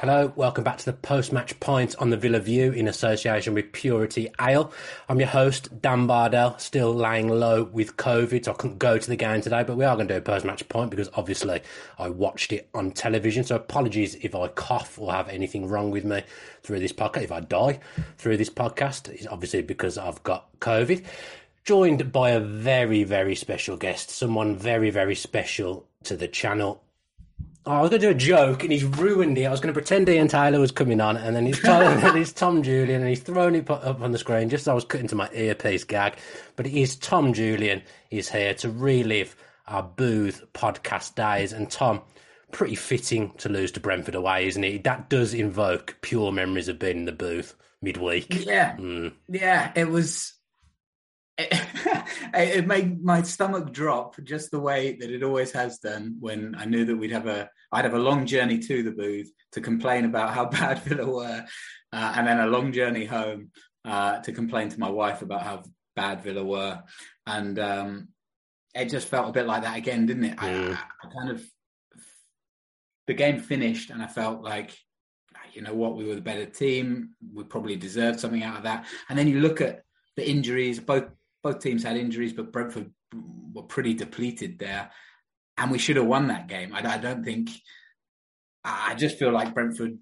Hello, welcome back to the post-match point on the Villa View in association with Purity Ale. I'm your host, Dan Bardell, still laying low with COVID, so I couldn't go to the game today, but we are going to do a post-match point because obviously I watched it on television, so apologies if I cough or have anything wrong with me through this podcast, if I die through this podcast, it's obviously because I've got COVID. Joined by a very, very special guest, someone very, very special to the channel, Oh, I was going to do a joke and he's ruined it. I was going to pretend Ian Taylor was coming on and then he's, Tom, and he's Tom Julian and he's thrown it up on the screen just as I was cutting to my earpiece gag. But it is Tom Julian is here to relive our Booth podcast days. And Tom, pretty fitting to lose to Brentford away, isn't it? That does invoke pure memories of being in the booth midweek. Yeah. Mm. Yeah, it was. It, it made my stomach drop just the way that it always has done when I knew that we'd have a I'd have a long journey to the booth to complain about how bad Villa were, uh, and then a long journey home uh, to complain to my wife about how bad Villa were, and um, it just felt a bit like that again, didn't it? Mm. I, I kind of the game finished, and I felt like you know what, we were the better team. We probably deserved something out of that. And then you look at the injuries. Both both teams had injuries, but Brentford were pretty depleted there, and we should have won that game. I, I don't think. I just feel like Brentford.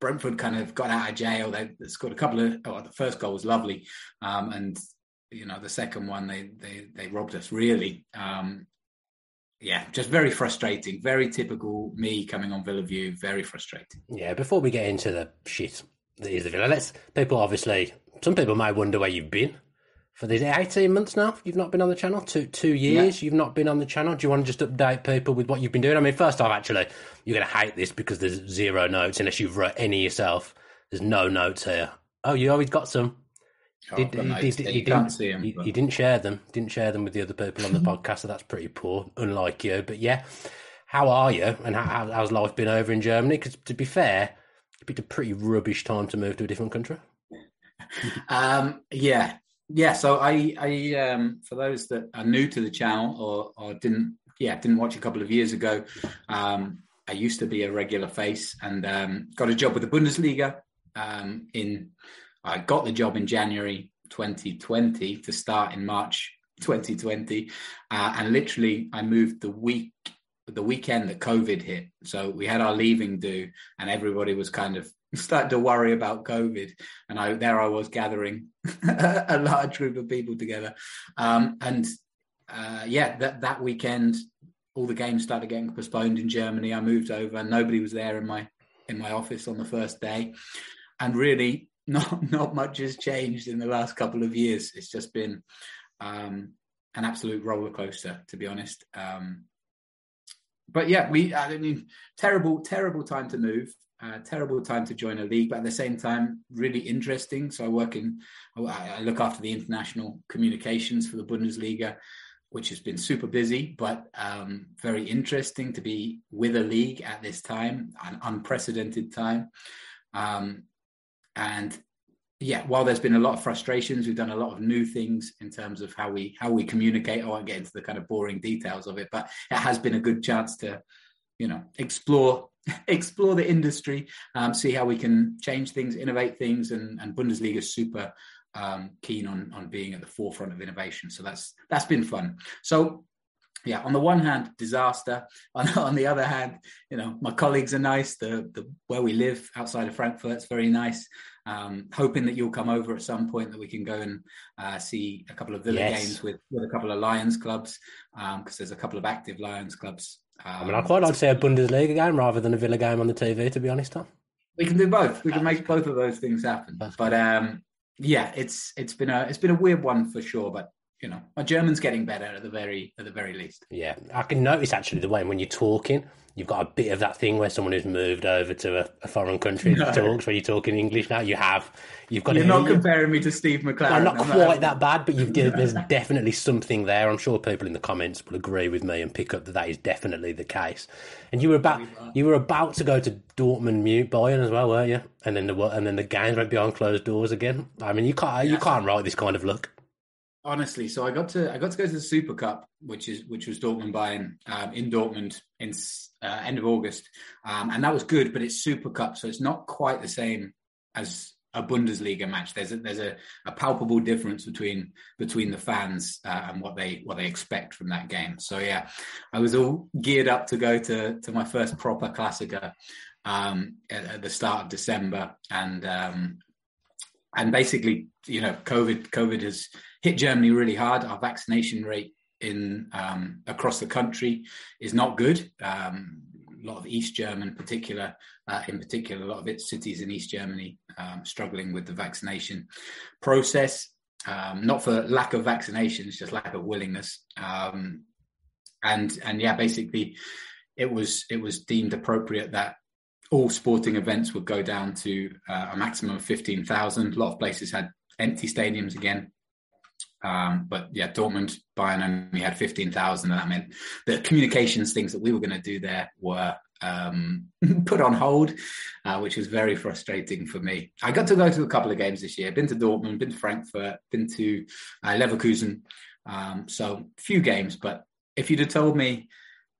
Brentford kind of got out of jail. They, scored a couple of. Oh, the first goal was lovely, um, and you know the second one they they they robbed us really. Um, yeah, just very frustrating. Very typical me coming on Villa View. Very frustrating. Yeah, before we get into the shit that is the Villa, let's people obviously some people might wonder where you've been for these eighteen months now. You've not been on the channel. Two two years. You've not been on the channel. Do you want to just update people with what you've been doing? I mean, first off, actually, you're going to hate this because there's zero notes unless you've wrote any yourself. There's no notes here. Oh, you always got some. Oh, Did- you did- there. you didn't- see 'em, You, you didn't share them. Didn't share them with the other people on the podcast, so that's pretty poor. Unlike you, but yeah. How are you? And how, how- how's life been over in Germany? Because to be fair, it'd be a pretty rubbish time to move to a different country. Um, yeah, yeah. So I, I, um, for those that are new to the channel or, or didn't, yeah, didn't watch a couple of years ago, um, I used to be a regular face and um, got a job with the Bundesliga. Um, in, I got the job in January 2020 to start in March 2020, uh, and literally I moved the week. The weekend that COVID hit, so we had our leaving do, and everybody was kind of starting to worry about COVID. And I there I was gathering a large group of people together, um, and uh, yeah, that that weekend, all the games started getting postponed in Germany. I moved over, and nobody was there in my in my office on the first day, and really not not much has changed in the last couple of years. It's just been um, an absolute roller coaster, to be honest. Um, but yeah, we I mean, terrible, terrible time to move. Terrible time to join a league, but at the same time, really interesting. So I work in, I I look after the international communications for the Bundesliga, which has been super busy, but um, very interesting to be with a league at this time, an unprecedented time. Um, and yeah, while there's been a lot of frustrations, we've done a lot of new things in terms of how we how we communicate. I won't get into the kind of boring details of it, but it has been a good chance to, you know, explore explore the industry, um, see how we can change things, innovate things, and, and Bundesliga is super um, keen on on being at the forefront of innovation. So that's that's been fun. So yeah, on the one hand, disaster. On, on the other hand, you know, my colleagues are nice. The the where we live outside of Frankfurt is very nice. Um, hoping that you'll come over at some point that we can go and uh, see a couple of Villa Yes. games with, with a couple of Lions clubs because there's a couple of active Lions clubs. I mean, I quite like to see a Bundesliga game rather than a Villa game on the TV. To be honest, Tom. we can do both. We can make both of those things happen. But um, yeah, it's it's been a it's been a weird one for sure. But you know, my German's getting better at the very at the very least. Yeah, I can notice actually the way when you're talking, you've got a bit of that thing where someone who's moved over to a, a foreign country No. talks when you're talking English. Now you have, you've got. You're not comparing me to Steve McClaren. I'm not I'm quite that bad, but you've, there's definitely something there. I'm sure people in the comments will agree with me and pick up that that is definitely the case. And you were about you were about to go to Dortmund mute Bayern as well, weren't you? And then the and then the games went behind closed doors again. I mean, you can't you can't write this kind of luck. Honestly so i got to i got to go to the super cup which is which was dortmund bayern um, in dortmund in uh, end of august. Um, and that was good but it's super cup so it's not quite the same as a bundesliga match. There's a there's a, a palpable difference between between the fans uh, and what they what they expect from that game. So yeah i was all geared up to go to to my first proper classica um, at, at the start of december. And um, and basically, you know, COVID COVID has hit Germany really hard. Our vaccination rate in um, across the country is not good. Um, a lot of East German, particular uh, in particular, a lot of its cities in East Germany um, struggling with the vaccination process. Um, not for lack of vaccination, it's just lack of willingness. Um, and and yeah, basically, it was it was deemed appropriate that all sporting events would go down to uh, a maximum of 15,000. A lot of places had empty stadiums again. Um, but yeah, Dortmund, Bayern only had 15,000. And that meant the communications things that we were going to do there were um, put on hold, uh, which was very frustrating for me. I got to go to a couple of games this year. Been to Dortmund, been to Frankfurt, been to uh, Leverkusen. Um, so few games, but if you'd have told me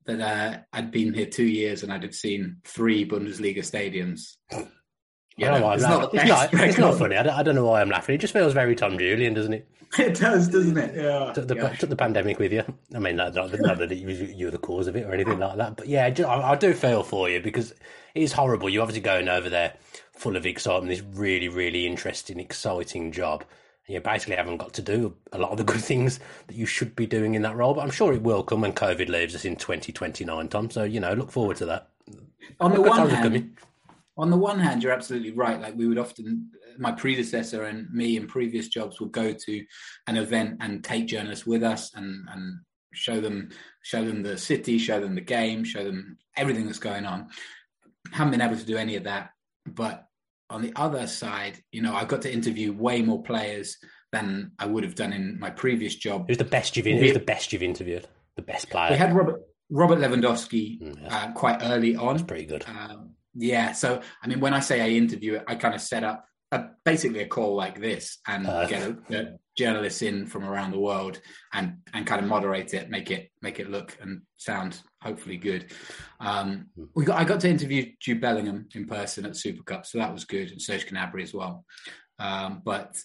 that uh, I'd been here two years and I'd have seen three Bundesliga stadiums. I don't know it's not it's, not, it's not funny. I don't, I don't know why I'm laughing. It just feels very Tom Julian, doesn't it? It does, doesn't it? Yeah. Took the, took the pandemic with you. I mean, not, not, not that you, you were the cause of it or anything like that. But yeah, I, I, I do feel for you because it is horrible. You're obviously going over there full of excitement, this really, really interesting, exciting job. And you basically haven't got to do a lot of the good things that you should be doing in that role. But I'm sure it will come when COVID leaves us in 2029, Tom. So, you know, look forward to that. On the one hand, coming. On the one hand, you're absolutely right. Like we would often, my predecessor and me in previous jobs would go to an event and take journalists with us and and show them show them the city, show them the game, show them everything that's going on. Haven't been able to do any of that, but on the other side, you know, I've got to interview way more players than I would have done in my previous job. Who's the best you've, who's the best you've interviewed? The best player? We had Robert Robert Lewandowski uh, quite early on. That's pretty good. Um, yeah. So, I mean, when I say I interview it, I kind of set up a, basically a call like this and get a, a journalists in from around the world and and kind of moderate it, make it make it look and sound hopefully good. Um, we got I got to interview Jude Bellingham in person at Super Cup, so that was good, and Serge Gnabry as well. Um, but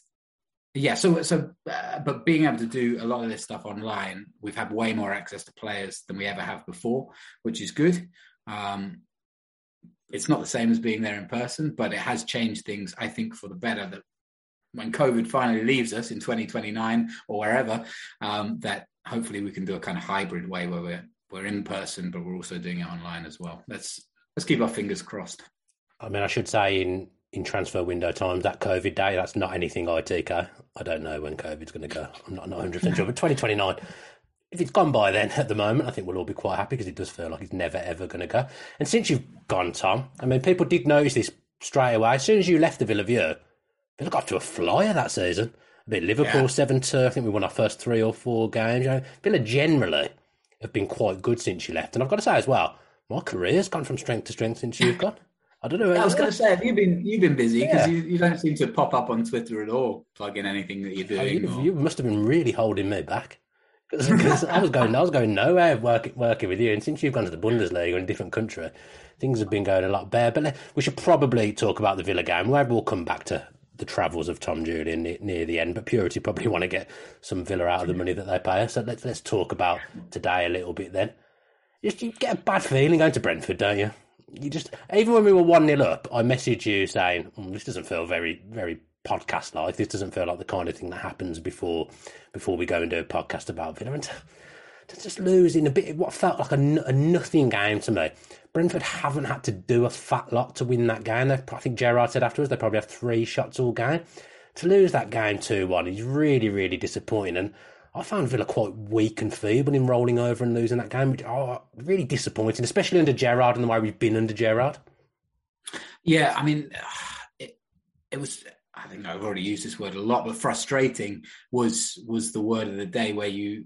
yeah, so so uh, but being able to do a lot of this stuff online, we've had way more access to players than we ever have before, which is good. Um, it's not the same as being there in person, but it has changed things, I think, for the better. That when COVID finally leaves us in 2029 or wherever, um, that hopefully we can do a kind of hybrid way where we're we're in person, but we're also doing it online as well. Let's let's keep our fingers crossed. I mean, I should say in, in transfer window times, that COVID day, that's not anything ITK. I don't know when COVID's going to go. I'm not, not 100% sure. But 2029, if it's gone by then at the moment, I think we'll all be quite happy because it does feel like it's never, ever going to go. And since you've gone, Tom, I mean, people did notice this straight away. As soon as you left the Villa View, Villa got to a flyer that season. A bit Liverpool Yeah. seven two. I think we won our first three or four games. You know, Villa generally have been quite good since you left, and I've got to say as well, my career's gone from strength to strength since you've gone. I don't know. I was going to say, have you been you've been busy because Yeah. you, you don't seem to pop up on Twitter at all, plugging anything that you're Oh, doing. you, or- you must have been really holding me back. Because I was going, I was going nowhere working working with you, and since you've gone to the Bundesliga in a different country, things have been going a lot better. But we should probably talk about the Villa game. Maybe we'll come back to the travels of Tom Julian near, the end. But Purity probably want to get some Villa out of the money that they pay us. So let's let's talk about today a little bit then. Just you get a bad feeling going to Brentford, don't you? You just even when we were one 0 up, I messaged you saying "Mm, this doesn't feel very very podcast like. This doesn't feel like the kind of thing that happens before before we go and do a podcast about Villa. And just losing a bit what felt like a nothing game to me. Brentford haven't had to do a fat lot to win that game. I think Gerrard said afterwards they probably have three shots all game. To lose that game two one is really really disappointing. And I found Villa quite weak and feeble in rolling over and losing that game. Which, oh, really disappointing, especially under Gerrard and the way we've been under Gerrard. Yeah, I mean, it, it was. I think I've already used this word a lot, but frustrating was was the word of the day. Where you,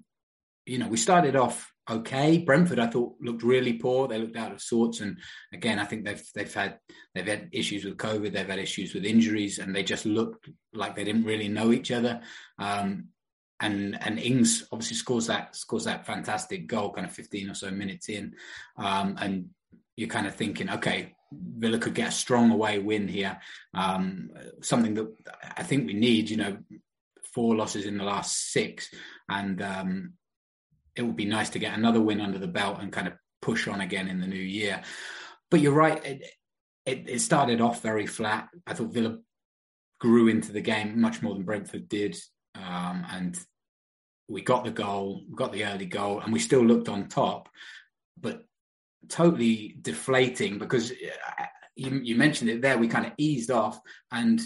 you know, we started off okay. Brentford, I thought, looked really poor. They looked out of sorts, and again, I think they've they've had they've had issues with COVID. They've had issues with injuries, and they just looked like they didn't really know each other. Um, and and Ings obviously scores that scores that fantastic goal, kind of fifteen or so minutes in, um, and you're kind of thinking, okay, Villa could get a strong away win here. Um, something that I think we need. You know, four losses in the last six, and um, it would be nice to get another win under the belt and kind of push on again in the new year. But you're right. It, it, it started off very flat. I thought Villa grew into the game much more than Brentford did, um, and we got the goal, got the early goal, and we still looked on top. But totally deflating because uh, you, you mentioned it there. We kind of eased off and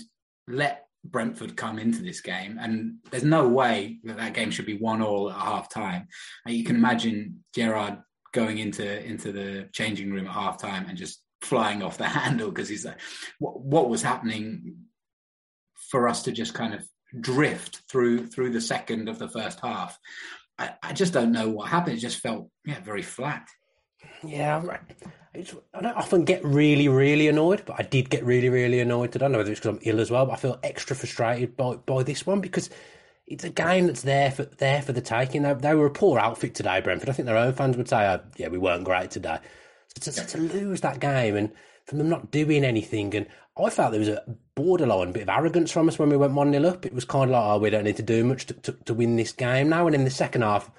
let Brentford come into this game, and there's no way that that game should be one all at half time. And you can imagine Gerrard going into into the changing room at half time and just flying off the handle because he's like, what, what was happening for us to just kind of drift through through the second of the first half. I, I just don't know what happened. It just felt yeah very flat. Yeah, right. I don't often get really, really annoyed, but I did get really, really annoyed today. I don't know whether it's because I'm ill as well, but I feel extra frustrated by, by this one because it's a game that's there for there for the taking. They, they were a poor outfit today, Brentford. I think their own fans would say, oh, "Yeah, we weren't great today." So to, to lose that game and from them not doing anything, and I felt there was a borderline bit of arrogance from us when we went one 0 up. It was kind of like, "Oh, we don't need to do much to, to, to win this game now." And in the second half,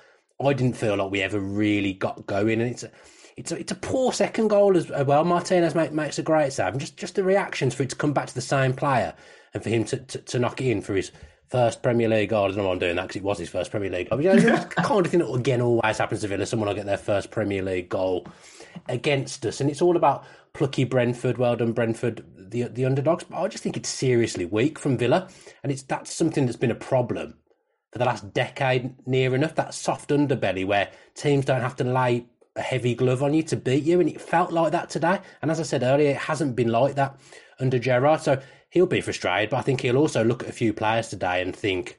I didn't feel like we ever really got going, and it's. A, it's a, it's a poor second goal as uh, well. Martinez make, makes a great save. And just just the reactions for it to come back to the same player and for him to, to, to knock it in for his first Premier League goal. I don't know why I'm doing that because it was his first Premier League goal. But, you know, it's the kind of thing that again always happens to Villa. Someone will get their first Premier League goal against us, and it's all about plucky Brentford. Well done, Brentford, the the underdogs. But I just think it's seriously weak from Villa, and it's that's something that's been a problem for the last decade near enough. That soft underbelly where teams don't have to lay a heavy glove on you to beat you, and it felt like that today. And as I said earlier, it hasn't been like that under Gerrard. So he'll be frustrated, but I think he'll also look at a few players today and think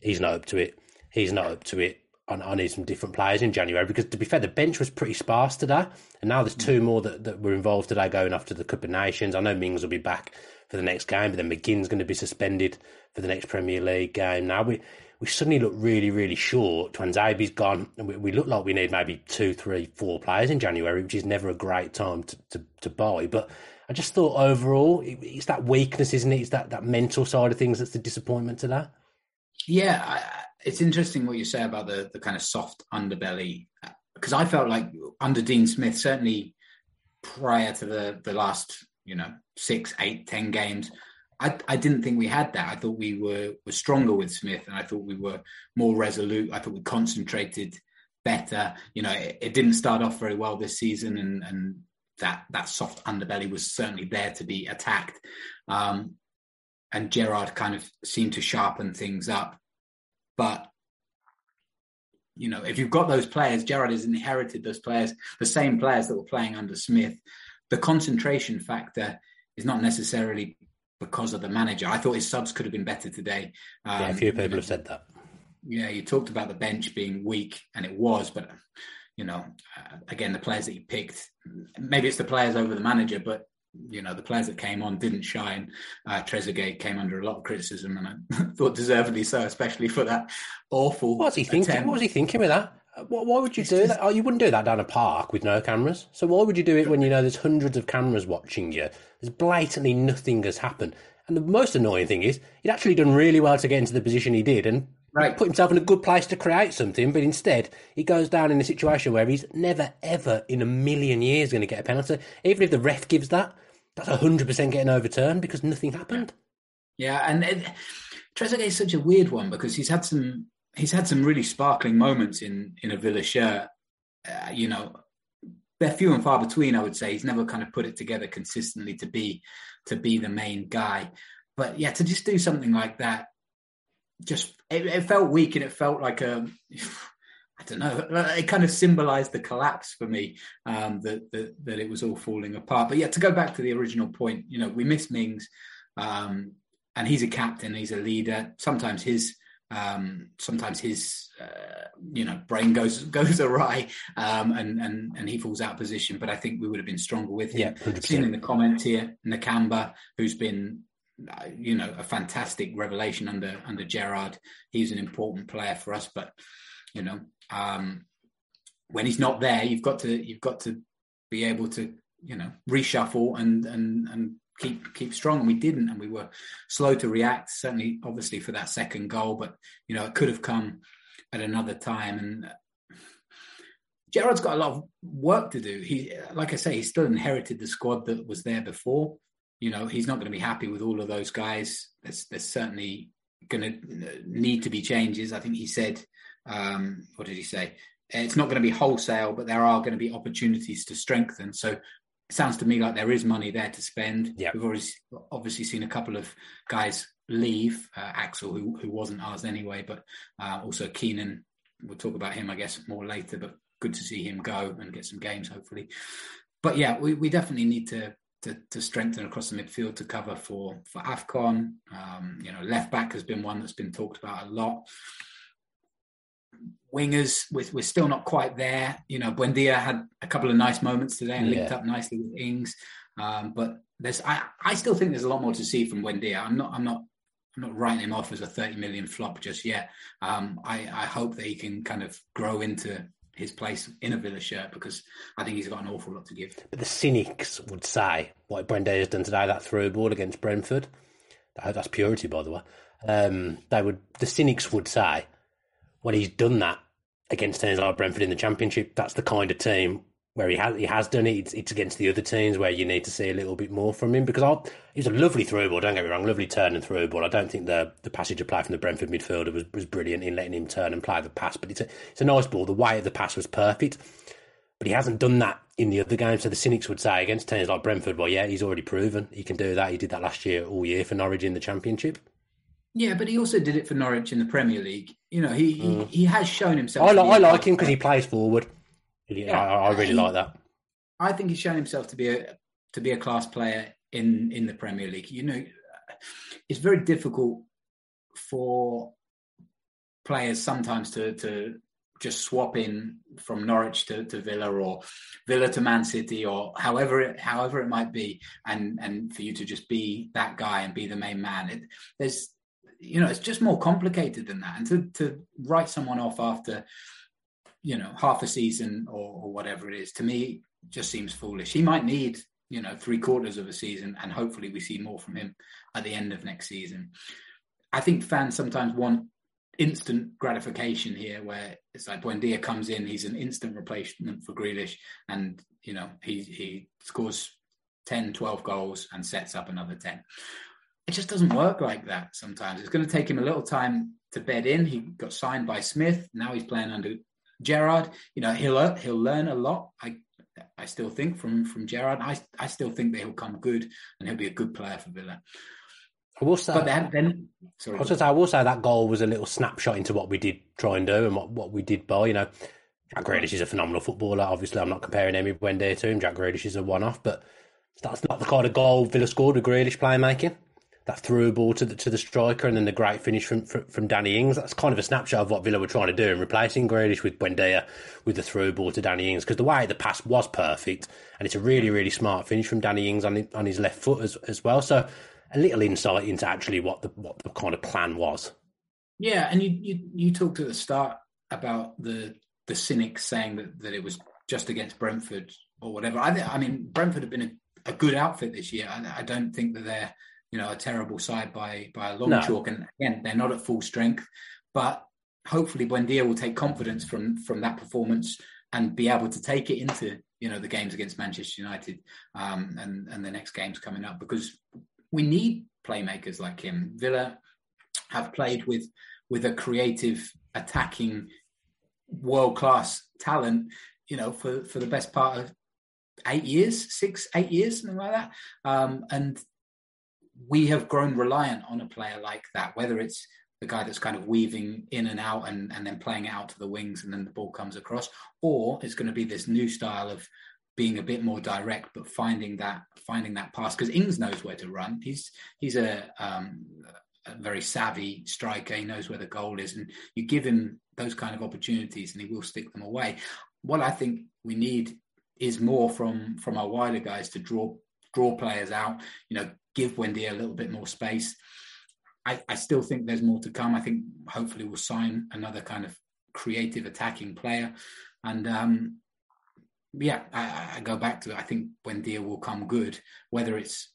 he's not up to it. He's not up to it. I, need some different players in January because, to be fair, the bench was pretty sparse today, and now there's two mm. more that, that were involved today going after the Cup of Nations. I know Mings will be back for the next game, but then McGinn's going to be suspended for the next Premier League game. Now we we suddenly look really, really short. Tuanzebe's gone, and we, we look like we need maybe two, three, four players in January, which is never a great time to, to, to buy. But I just thought overall, it, it's that weakness, isn't it? It's that, that mental side of things that's the disappointment to that. Yeah, I, it's interesting what you say about the the kind of soft underbelly because I felt like under Dean Smith, certainly prior to the the last you know six, eight, ten games, I, I didn't think we had that. I thought we were were stronger with Smith, and I thought we were more resolute. I thought we concentrated better. You know, it, it didn't start off very well this season, and and that that soft underbelly was certainly there to be attacked. Um, and Gerrard kind of seemed to sharpen things up, but you know, if you've got those players, Gerrard has inherited those players, the same players that were playing under Smith. The concentration factor is not necessarily because of the manager. I thought his subs could have been better today. Um, yeah, a few people have said that. Yeah, you talked about the bench being weak, and it was, but you know, uh, again, the players that you picked, maybe it's the players over the manager, but you know, the players that came on didn't shine. Uh, Trezeguet came under a lot of criticism, and I thought deservedly so, especially for that awful. What was he thinking? Attempt. What was he thinking with that? Why would you it's do just... that? Oh, you wouldn't do that down a park with no cameras. So why would you do it when you know there's hundreds of cameras watching you? There's blatantly nothing has happened. And the most annoying thing is, he'd actually done really well to get into the position he did, and right. put himself in a good place to create something. But instead, he goes down in a situation where he's never, ever in a million years going to get a penalty. Even if the ref gives that, that's hundred percent getting overturned because nothing happened. Yeah, and it, Trezeguet is such a weird one because he's had some he's had some really sparkling moments in in a Villa shirt. Uh, you know, they're few and far between. I would say he's never kind of put it together consistently to be to be the main guy. But yeah, to just do something like that, just it, it felt weak and it felt like a. I don't know. It kind of symbolised the collapse for me um, that, that, that it was all falling apart. But yeah, to go back to the original point, you know, we miss Mings, um, and he's a captain, he's a leader. Sometimes his um, sometimes his uh, you know brain goes goes awry um, and and and he falls out of position. But I think we would have been stronger with him. Yeah, seen in the comments here, Nakamba, who's been uh, you know a fantastic revelation under under Gerrard. He's an important player for us, but you know um, when he's not there, you've got to you've got to be able to you know reshuffle and and and keep keep strong and we didn't and we were slow to react certainly obviously for that second goal but you know it could have come at another time and Gerrard's got a lot of work to do. He like I say he still inherited the squad that was there before. You know he's not going to be happy with all of those guys. There's there's certainly going to need to be changes. I think he said um, what did he say? It's not going to be wholesale, but there are going to be opportunities to strengthen. So sounds to me like there is money there to spend. Yeah. We've already obviously seen a couple of guys leave. Uh, Axel, who who wasn't ours anyway, but uh, also Keinan. We'll talk about him, I guess, more later. But good to see him go and get some games, hopefully. But yeah, we, we definitely need to, to, to strengthen across the midfield to cover for for Afcon. Um, you know, left back has been one that's been talked about a lot wingers, we're, we're still not quite there. You know, Buendia had a couple of nice moments today and linked up nicely with Ings. Um, but there's, I, I still think there's a lot more to see from Buendia. I'm not, I'm not, I'm not writing him off as a 30 million flop just yet. Um, I, I hope that he can kind of grow into his place in a Villa shirt because I think he's got an awful lot to give. But the cynics would say what Buendia has done today, that through ball against Brentford. That's purity, by the way. Um, they would, the cynics would say when he's done that against teams like Brentford in the Championship, that's the kind of team where he has he has done it. It's, it's, against the other teams where you need to see a little bit more from him because I'll, he's a lovely through ball. Don't get me wrong, lovely turn and through ball. I don't think the the passage of play from the Brentford midfielder was, was brilliant in letting him turn and play the pass, but it's a it's a nice ball. The way of the pass was perfect, but he hasn't done that in the other games. So the cynics would say against teams like Brentford, well, yeah, he's already proven he can do that. He did that last year, all year for Norwich in the Championship. Yeah, but he also did it for Norwich in the Premier League. You know, he mm. he, he, has shown himself. I, li- I like him because he plays forward. Yeah, I, I really he, like that. I think he's shown himself to be a to be a class player in in the Premier League. You know, it's very difficult for players sometimes to to just swap in from Norwich to, to Villa or Villa to Man City or however it however it might be, and and for you to just be that guy and be the main man. It, there's you know, it's just more complicated than that. And to, to write someone off after, you know, half a season or, or whatever it is, to me, just seems foolish. He might need, you know, three quarters of a season, and hopefully we see more from him at the end of next season. I think fans sometimes want instant gratification here, where it's like Buendia comes in, he's an instant replacement for Grealish, and you know he he scores 10, 12 goals and sets up another 10 it just doesn't work like that sometimes. It's going to take him a little time to bed in. He got signed by Smith. Now he's playing under Gerrard. You know, he'll he'll learn a lot. I I still think from from Gerrard. I I still think that he'll come good and he'll be a good player for Villa. I will say, but then, then sorry, I, was say, I will say that goal was a little snapshot into what we did try and do and what, what we did buy. You know, Jack Grealish is a phenomenal footballer. Obviously, I'm not comparing Emi Buendia to him. Jack Grealish is a one-off, but that's not the kind of goal Villa scored with Grealish playmaking. That through ball to the to the striker, and then the great finish from, from from Danny Ings. That's kind of a snapshot of what Villa were trying to do in replacing Grealish with Buendia with the through ball to Danny Ings because the way the pass was perfect, and it's a really really smart finish from Danny Ings on on his left foot as as well. So a little insight into actually what the what the kind of plan was. Yeah, and you you, you talked at the start about the the cynics saying that, that it was just against Brentford or whatever. I, I mean, Brentford have been a, a good outfit this year. I, I, don't think that they're you know a terrible side by by a long no. chalk. And again, they're not at full strength, but hopefully Buendia will take confidence from from that performance and be able to take it into you know the games against Manchester United um, and and the next games coming up because we need playmakers like him. Villa have played with with a creative attacking world class talent, you know, for, for the best part of eight years, six, eight years, something like that. Um, and we have grown reliant on a player like that, whether it's the guy that's kind of weaving in and out and, and then playing out to the wings and then the ball comes across, or it's going to be this new style of being a bit more direct, but finding that finding that pass because Ings knows where to run. He's he's a um, a very savvy striker. He knows where the goal is, and you give him those kind of opportunities, and he will stick them away. What I think we need is more from from our wider guys to draw draw players out. You know, give Buendia a little bit more space. I, I still think there's more to come. I think hopefully we'll sign another kind of creative attacking player, and um, yeah, I, I, go back to it. I think Buendia will come good, whether it's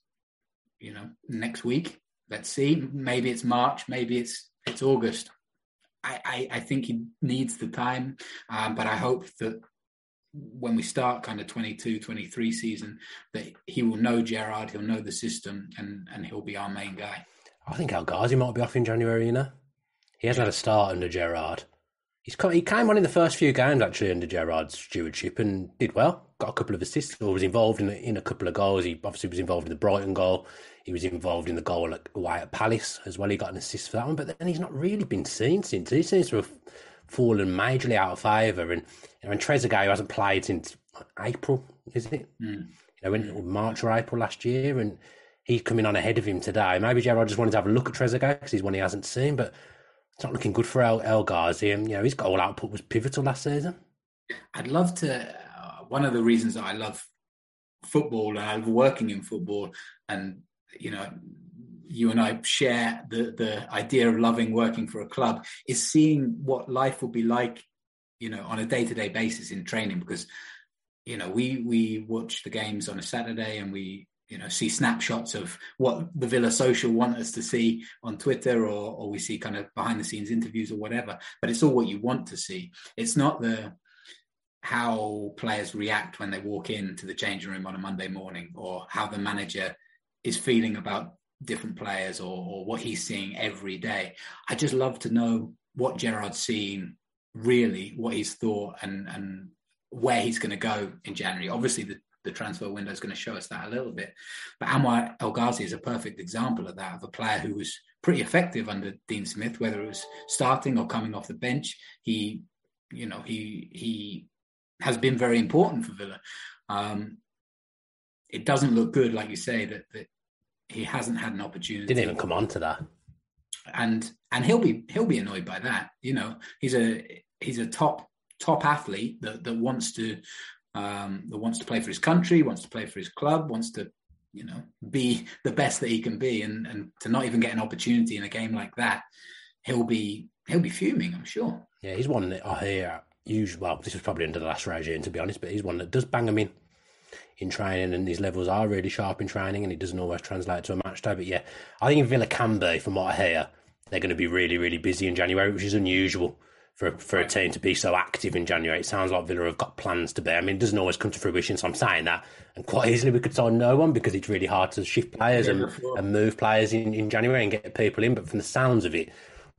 you know next week let's see. Maybe it's March. Maybe it's it's August. I, I, I think he needs the time, um, but I hope that when we start kind of 22, 23 season, that he will know Gerrard, he'll know the system, and and he'll be our main guy. I think El Ghazi might be off in January, you know. He hasn't had a start under Gerrard. He's come, he came on in the first few games actually under Gerrard's stewardship and did well. Got a couple of assists or was involved in in a couple of goals. He obviously was involved in the Brighton goal. He was involved in the goal at, at Palace as well. He got an assist for that one, but then he's not really been seen since. He seems to have fallen majorly out of favour. And you know, and Trezeguet, who hasn't played since April, is it? Mm. You know, in March or April last year, and he's coming on ahead of him today. Maybe Gerrard just wanted to have a look at Trezeguet because he's one he hasn't seen, but it's not looking good for El, El Ghazi. And you know, his goal output was pivotal last season. I'd love to. Uh, one of the reasons that I love football and I love working in football and you know you and I share the the idea of loving working for a club is seeing what life will be like, you know, on a day to day basis in training. Because you know we we watch the games on a Saturday and we you know see snapshots of what the Villa social want us to see on Twitter or or we see kind of behind the scenes interviews or whatever. But it's all what you want to see. It's not the how players react when they walk into the changing room on a Monday morning or how the manager is feeling about different players or, or what he's seeing every day. I just love to know what Gerrard's seen, really, what he's thought, and and where he's going to go in January. Obviously, the, the transfer window is going to show us that a little bit. But Anwar El Ghazi is a perfect example of that, of a player who was pretty effective under Dean Smith, whether it was starting or coming off the bench. He, you know, he he has been very important for Villa. Um, it doesn't look good, like you say, that, that he hasn't had an opportunity. Didn't even come on to that. And and he'll be he'll be annoyed by that. You know, he's a he's a top top athlete that, that wants to um, that wants to play for his country, wants to play for his club, wants to you know be the best that he can be, and and to not even get an opportunity in a game like that, he'll be he'll be fuming. I'm sure. Yeah, he's one that I hear. Usually, well, this was probably under the last regime, to be honest, but he's one that does bang him in in training, and his levels are really sharp in training, and it doesn't always translate to a match day. But yeah, I think Villa can be, from what I hear, they're going to be really, really busy in January, which is unusual for for a team to be so active in January. It sounds like Villa have got plans to be. I mean, it doesn't always come to fruition, so I'm saying that. And quite easily we could sign no one because it's really hard to shift players and, and move players in, in January and get people in. But from the sounds of it,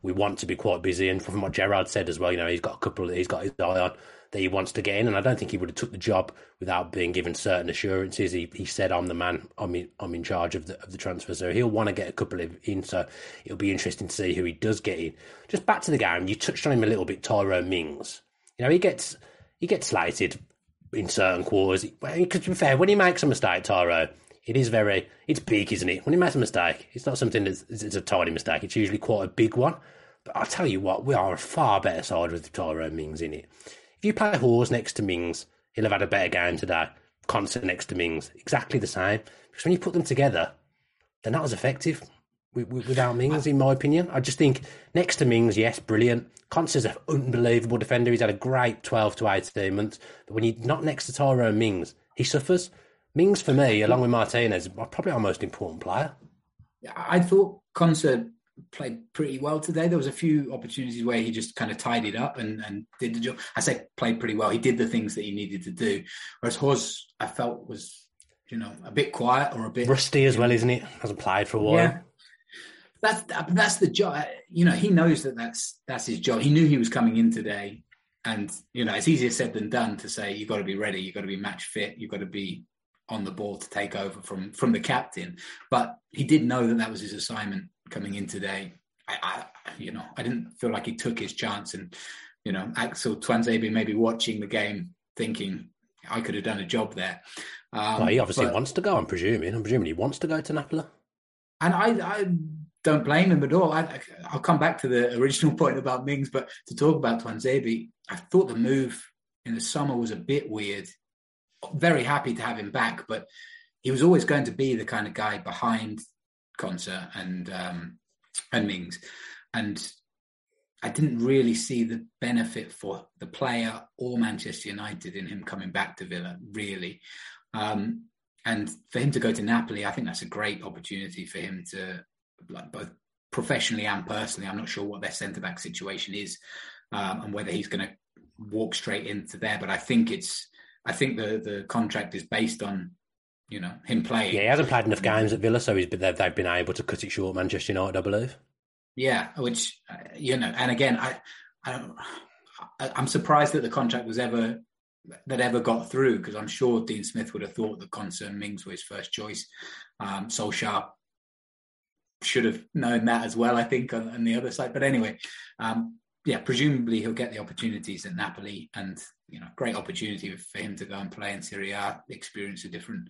we want to be quite busy. And from what Gerrard said as well, you know, he's got a couple, that he's got his eye on that he wants to get in, and I don't think he would have took the job without being given certain assurances. He, he said, "I'm the man. I'm in, I'm in charge of the of the transfer." So he'll want to get a couple of in. So it'll be interesting to see who he does get in. Just back to the game, you touched on him a little bit, Tyrone Mings. You know, he gets he gets slated in certain quarters. Because to be fair, when he makes a mistake, Tyro, it is very, it's big, isn't it? When he makes a mistake, it's not something that's it's a tiny mistake. It's usually quite a big one. But I'll tell you what, we are a far better side with Tyrone Mings in it. If you play Hause next to Mings, he'll have had a better game today. Konsa next to Mings, exactly the same. Because when you put them together, they're not as effective without Mings, in my opinion. I just think next to Mings, yes, brilliant. Konsa's an unbelievable defender. He's had a great 12 to 18 months. But when you're not next to Tyrone Mings, he suffers. Mings, for me, along with Martinez, are probably our most important player. I thought Konsa played pretty well today. There was a few opportunities where he just kind of tidied up and, and did the job. I say played pretty well. He did the things that he needed to do. Whereas Hause, I felt was, you know, a bit quiet or a bit rusty as well, isn't it? Hasn't played for a while. Yeah. That's that's the job. You know, he knows that that's that's his job. He knew he was coming in today, and you know, it's easier said than done to say you've got to be ready, you've got to be match fit, you've got to be on the ball to take over from from the captain. But he did know that that was his assignment coming in today. I, I you know, I didn't feel like he took his chance, and you know, Axel Tuanzebe maybe watching the game thinking I could have done a job there. Um, well, he obviously but, wants to go. I'm presuming. I'm presuming he wants to go to Napoli. And I, I don't blame him at all. I, will come back to the original point about Mings, but to talk about Tuanzebe, I thought the move in the summer was a bit weird. Very happy to have him back, but he was always going to be the kind of guy behind Konsa and um, and Mings, and I didn't really see the benefit for the player or Manchester United in him coming back to Villa. Really, um, and for him to go to Napoli, I think that's a great opportunity for him to like both professionally and personally. I'm not sure what their centre back situation is um, and whether he's going to walk straight into there. But I think it's I think the the contract is based on you know him playing. Yeah, he hasn't played enough games at Villa, so he's been, they've, they've been able to cut it short. Manchester United, I believe. Yeah, which uh, you know, and again, I I don't. I'm surprised that the contract was ever that ever got through because I'm sure Dean Smith would have thought that Concern Mings was his first choice. Um, Solskjaer should have known that as well, I think, on, on the other side. But anyway, um, yeah, presumably he'll get the opportunities at Napoli, and you know, great opportunity for him to go and play in Serie A, experience a different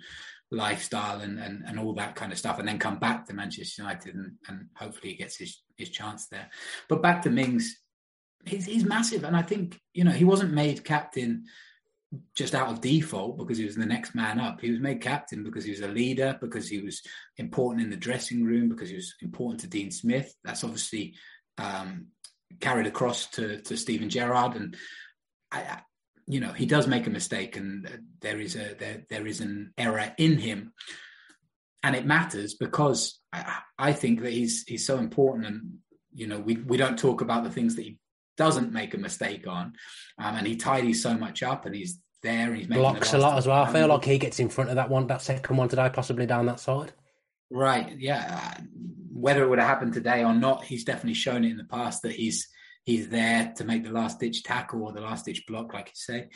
lifestyle, and and, and all that kind of stuff, and then come back to Manchester United, and, and hopefully he gets his his chance there. But back to Mings, he's he's massive, and I think you know he wasn't made captain just out of default because he was the next man up. He was made captain because he was a leader, because he was important in the dressing room, because he was important to Dean Smith. That's obviously um, carried across to, to Steven Gerrard. And, I, you know, he does make a mistake and there is a there, there is an error in him. And it matters because I, I think that he's he's so important and you know we, we don't talk about the things that he doesn't make a mistake on, um, and he tidies so much up, and he's there. He's blocks a lot as well. I feel like he gets in front of that one, that second one today, possibly down that side. Right. Yeah. Whether it would have happened today or not, he's definitely shown it in the past that he's he's there to make the last ditch tackle or the last ditch block, like you say.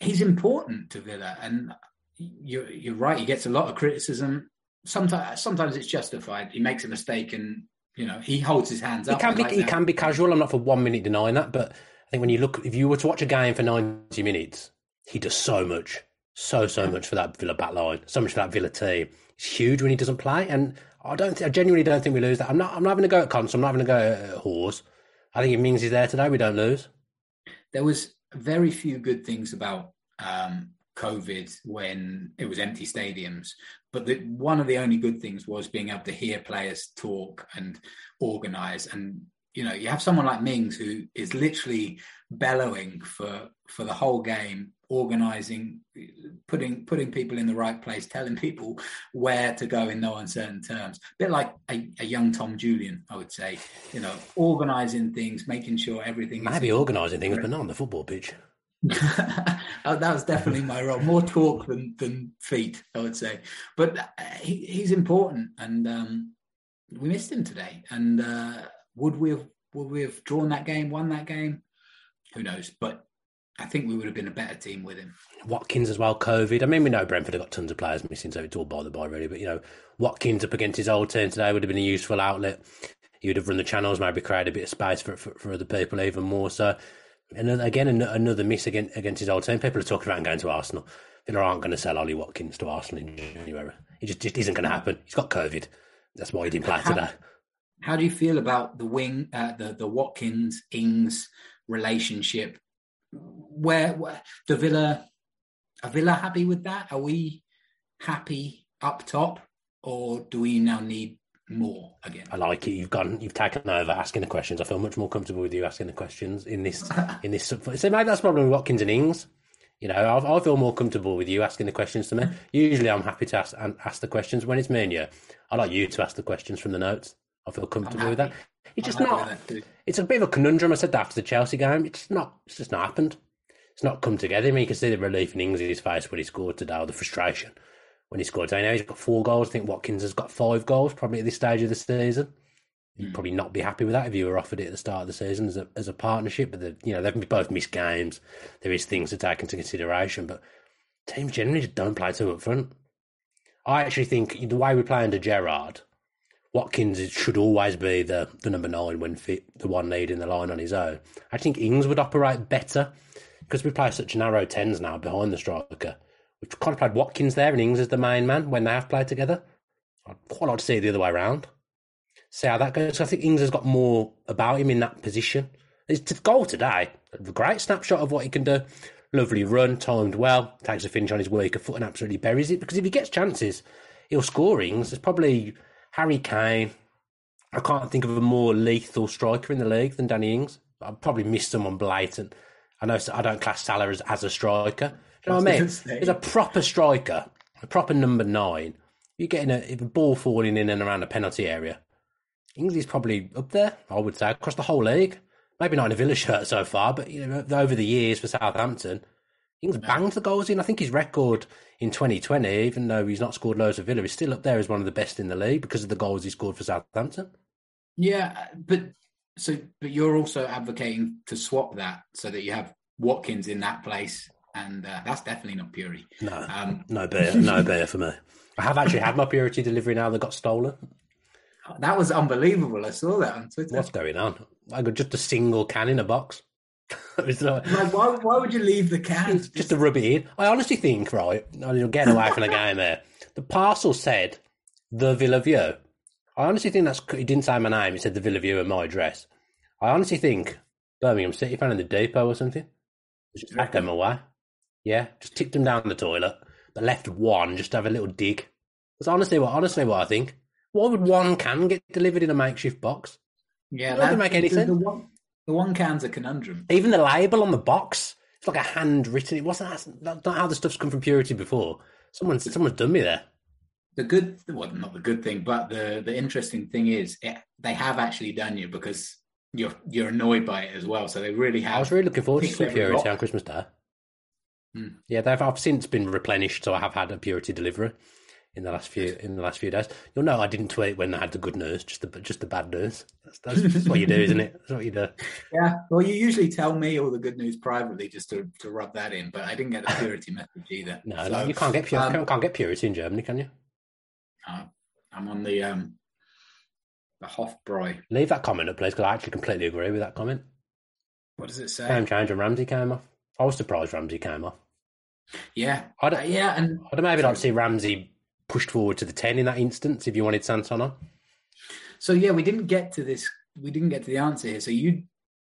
He's important to Villa, and you're you're right. He gets a lot of criticism. Sometimes sometimes it's justified. He makes a mistake, and you know he holds his hands up. He can be like he that. can be casual. I'm not for one minute denying that, but I think when you look, if you were to watch a game for 90 minutes, he does so much, so so much for that Villa back line, so much for that Villa team. It's huge when he doesn't play, and I don't, I genuinely don't think we lose that. I'm not, I'm not having to go at Cons. I'm not having a go at Hause. I think it means he's there today. We don't lose. There was very few good things about um, COVID when it was empty stadiums, but the, one of the only good things was being able to hear players talk and organise and you know, you have someone like Mings who is literally bellowing for for the whole game, organizing, putting putting people in the right place, telling people where to go in no uncertain terms. A bit like a, a young Tom Julian, I would say. You know, organizing things, making sure everything. Maybe organising things, but not on the football pitch. Oh, that was definitely my role. More talk than than feet, I would say. But uh, he, he's important, and um, we missed him today. And uh, would we have would we have drawn that game, won that game? Who knows? But I think we would have been a better team with him. Watkins as well, COVID. I mean, we know Brentford have got tons of players missing, so it's all by the by, really. But, you know, Watkins up against his old team today would have been a useful outlet. He would have run the channels, maybe created a bit of space for, for, for other people even more. So, and again, another miss against, against his old team. People are talking about going to Arsenal. Villa aren't going to sell Ollie Watkins to Arsenal in January. It just, just isn't going to happen. He's got COVID. That's why he didn't play today. How do you feel about the wing, uh, the the Watkins Ings relationship? Where, where the Villa are Villa happy with that? Are we happy up top, or do we now need more again? I like it. You've gone. You've taken over asking the questions. I feel much more comfortable with you asking the questions in this. in this. So maybe that's the problem with Watkins and Ings. You know, I, I, feel more comfortable with you asking the questions to me. Usually, I'm happy to ask and ask the questions when it's me and you. I like you to ask the questions from the notes. I feel comfortable with that. It's just not. It's a bit of a conundrum. I said that after the Chelsea game. It's not. It's just not happened. It's not come together. I mean, you can see the relief in Ings' face when he scored today, or the frustration when he scored today. Now he's got four goals. I think Watkins has got five goals, probably at this stage of the season. You'd probably not be happy with that if you were offered it at the start of the season as a as a partnership. But the, you know they've both missed games. There is things to take into consideration, but teams generally just don't play too up front. I actually think the way we play under Gerrard, Watkins should always be the, the number nine when fit, the one leading the line on his own. I think Ings would operate better because we play such narrow tens now behind the striker. We've kind of played Watkins there and Ings as the main man when they have played together. I'd quite like to see it the other way around. See how that goes. I think Ings has got more about him in that position. His goal today, a great snapshot of what he can do. Lovely run, timed well, takes a finish on his weaker foot and absolutely buries it. Because if he gets chances, he'll score Ings. Probably Harry Kane. I can't think of a more lethal striker in the league than Danny Ings. I've probably missed someone blatant. I know I don't class Salah as, as a striker. Do you know what I mean? He's a proper striker, a proper number nine. You're getting a, a ball falling in and around the penalty area. Ings is probably up there, I would say, across the whole league. Maybe not in a Villa shirt so far, but you know, over the years for Southampton, Ings banged the goals in. I think his record in 2020, even though he's not scored loads of Villa, is still up there as one of the best in the league because of the goals he scored for Southampton. Yeah, but so but you're also advocating to swap that so that you have Watkins in that place, and uh, that's definitely not Purity. No, um, no beer, no beer for me. I have actually had my Purity delivery now that got stolen. That was unbelievable. I saw that on Twitter. What's going on? I got just a single can in a box. like, why, why would you leave the can? Just, just to rub it in. I honestly think, right, you're getting away from the game there. The parcel said the Villa View. I honestly think that's, he didn't say my name, he said the Villa View and my address. I honestly think Birmingham City found in the depot or something. Just packed them away. Yeah, just tipped them down the toilet, but left one just to have a little dig. That's honestly what, honestly what I think. Why would one can get delivered in a makeshift box? Yeah, that doesn't make any sense. The one, the one can's a conundrum. Even the label on the box, it's like a handwritten. It wasn't that's not how the stuff's come from Purity before. Someone, someone's done me there. The good, well, not the good thing, but the the interesting thing is, it, they have actually done you because you're you're annoyed by it as well. So they really have. I was really looking forward to some Purity on Christmas Day. Hmm. Yeah, they've I've since been replenished, so I have had a Purity delivery in the last few in the last few days. You'll know I didn't tweet when I had the good news, just the just the bad news. That's, that's, that's what you do, isn't it? That's what you do. Yeah. Well, you usually tell me all the good news privately just to, to rub that in, but I didn't get the purity message either. No, so, no, you can't get pure, um, can't get purity in Germany, can you? Uh, I'm on the um the Hofbräu. Leave that comment up, please, because I actually completely agree with that comment. What does it say? Game change and Ramsey came off. I was surprised Ramsey came off. Yeah, I'd, uh, yeah, and I'd maybe like to see Ramsey pushed forward to the 10 in that instance if you wanted Santana. So yeah, we didn't get to this. We didn't get to the answer here. So you,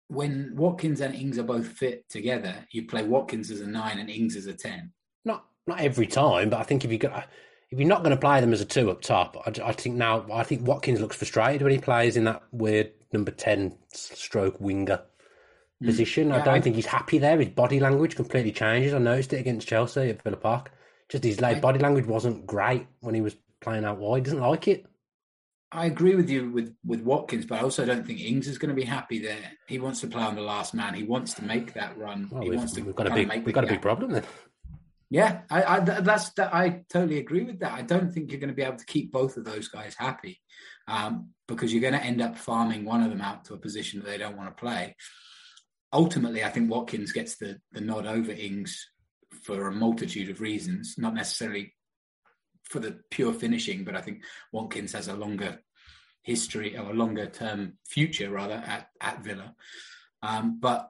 when Watkins and Ings are both fit together, you play Watkins as a nine and Ings as a ten. Not not every time, but I think if you got if you're not going to play them as a two up top, I, I, think now I think Watkins looks frustrated when he plays in that weird number ten stroke winger mm. position. Yeah, I don't I, think he's happy there. His body language completely changes. I noticed it against Chelsea at Villa Park. Just his like, body language wasn't great when he was playing out wide. He doesn't like it. I agree with you with, with Watkins, but I also don't think Ings is going to be happy there. He wants to play on the last man. He wants to make that run. Well, he we've, wants to. We've got a big. We've got a big problem then. Yeah, I, I that's that. I totally agree with that. I don't think you're going to be able to keep both of those guys happy um, because you're going to end up farming one of them out to a position that they don't want to play. Ultimately, I think Watkins gets the the nod over Ings for a multitude of reasons, not necessarily for the pure finishing, but I think Watkins has a longer history or a longer term future rather at, at Villa. Um, but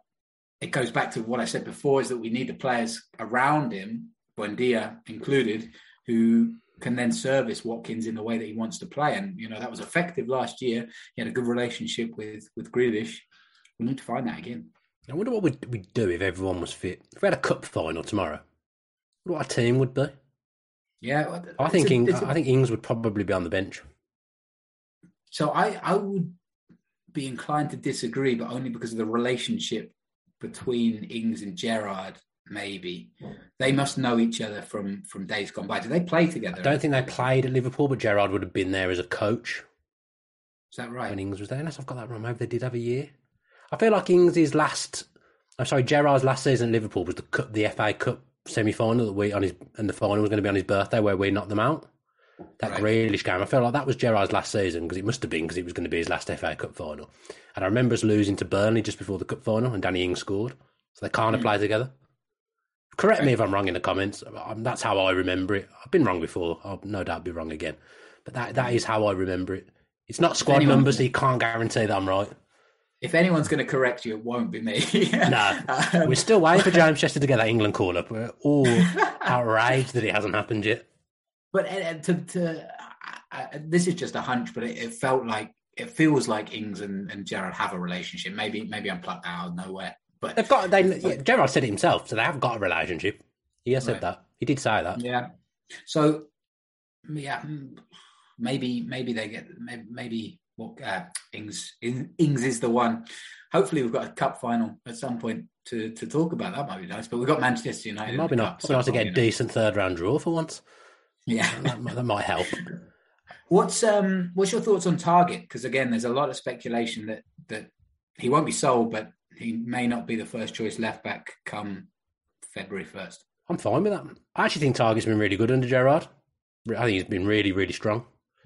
it goes back to what I said before is that we need the players around him, Buendia included, who can then service Watkins in the way that he wants to play. And you know that was effective last year. He had a good relationship with with Grealish. We need to find that again. I wonder what we'd, we'd do if everyone was fit. If we had a cup final tomorrow, what our team would be. Yeah, I think a, Ing, a, I think Ings would probably be on the bench. So I I would be inclined to disagree, but only because of the relationship between Ings and Gerrard. Maybe they must know each other from from days gone by. Do they play together? I don't think they played at Liverpool, but Gerrard would have been there as a coach. Is that right? When Ings was there, unless I've got that wrong. Maybe they did have a year. I feel like Ings' last, I'm sorry, Gerrard's last season at Liverpool was the cup, the FA Cup semi final that we on his, and the final was going to be on his birthday where we knocked them out. That right. Grealish game, I feel like that was Gerrard's last season because it must have been because it was going to be his last FA Cup final. And I remember us losing to Burnley just before the cup final, and Danny Ings scored, so they can't mm. play together. Correct me if I'm wrong in the comments. That's how I remember it. I've been wrong before. I'll no doubt be wrong again. But that that is how I remember it. It's not squad anyone, numbers, so you can't guarantee that I'm right. If anyone's going to correct you, it won't be me. no. Um, We're still waiting for James Chester to get that England call up. We're all outraged that it hasn't happened yet. But uh, to, to uh, this is just a hunch, but it, it, felt like it feels like Ings and, and Gerrard have a relationship. Maybe maybe I'm plucked out of nowhere. But they've got they yeah, Gerrard said it himself, so they have got a relationship. He has said that. He did say that. Yeah. So yeah, maybe maybe they get maybe, what uh, Ings Ings is the one. Hopefully, we've got a cup final at some point to to talk about. That might be nice. But we've got Manchester United. It might be nice, so to get a decent third round draw for once. Yeah, that, that might help. What's um what's your thoughts on Targett? Because again, there's a lot of speculation that that he won't be sold, but he may not be the first choice left back come February first. I'm fine with that. I actually think Targett's been really good under Gerrard. I think he's been really, really strong.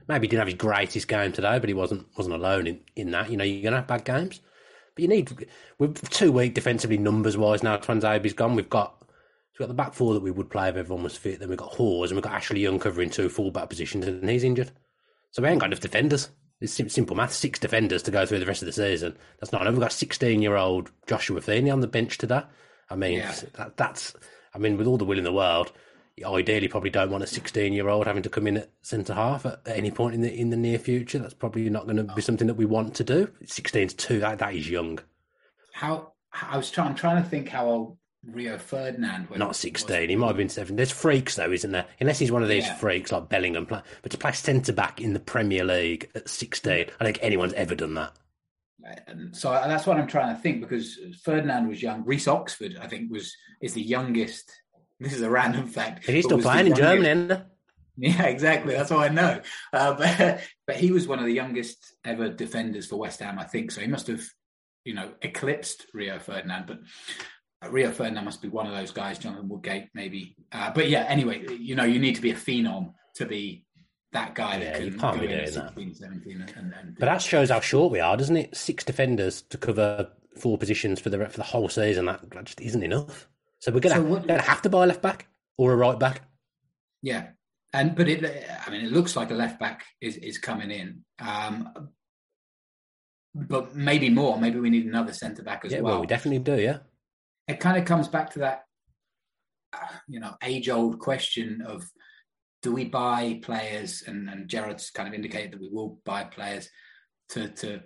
Maybe he didn't have his greatest game today, but he wasn't wasn't alone in, in that. You know, you're gonna have bad games. But you need we're too weak defensively numbers wise now. Tuanzebe's gone. We've got we've got the back four that we would play if everyone was fit. Then we've got Hause and we've got Ashley Young covering two full back positions, and he's injured. So we ain't got enough defenders. It's simple math. Six defenders to go through the rest of the season. That's not enough. We've got 16 year old Joshua Feeney on the bench today. I mean, yeah. that, that's, I mean, with all the will in the world, ideally probably don't want a 16 year old having to come in at centre half at, at, any point in the in the near future. That's probably not going to be something that we want to do. 16 is two. That, that is young. How, I was trying, I'm trying to think how old Rio Ferdinand. Was. Not 16. He might have been seven. There's freaks, though, isn't there? Unless he's one of these yeah. freaks like Bellingham. But to play centre back in the Premier League at 16, I don't think anyone's ever done that. And so that's what I'm trying to think because Ferdinand was young. Reece Oxford, I think, was is the youngest. This is a random fact. He's still playing in Germany, Yeah, exactly. That's all I know. Uh, but but he was one of the youngest ever defenders for West Ham, I think. So he must have, you know, eclipsed Rio Ferdinand. But Rio Ferdinand must be one of those guys, Jonathan Woodgate, maybe. Uh, but yeah, anyway, you know, you need to be a phenom to be that guy yeah, that can you can't be doing 16, that. 17 and, and, but that shows how short we are, doesn't it? Six defenders to cover four positions for the for the whole season. That, that just isn't enough. So we're gonna, so gonna have to buy a left back or a right back. Yeah, and but it, I mean, it looks like a left back is is coming in. Um, but maybe more. Maybe we need another centre back as yeah, well. well. We definitely do. Yeah it kind of comes back to that, you know, age old question of do we buy players? And, and Gerrard's kind of indicated that we will buy players to to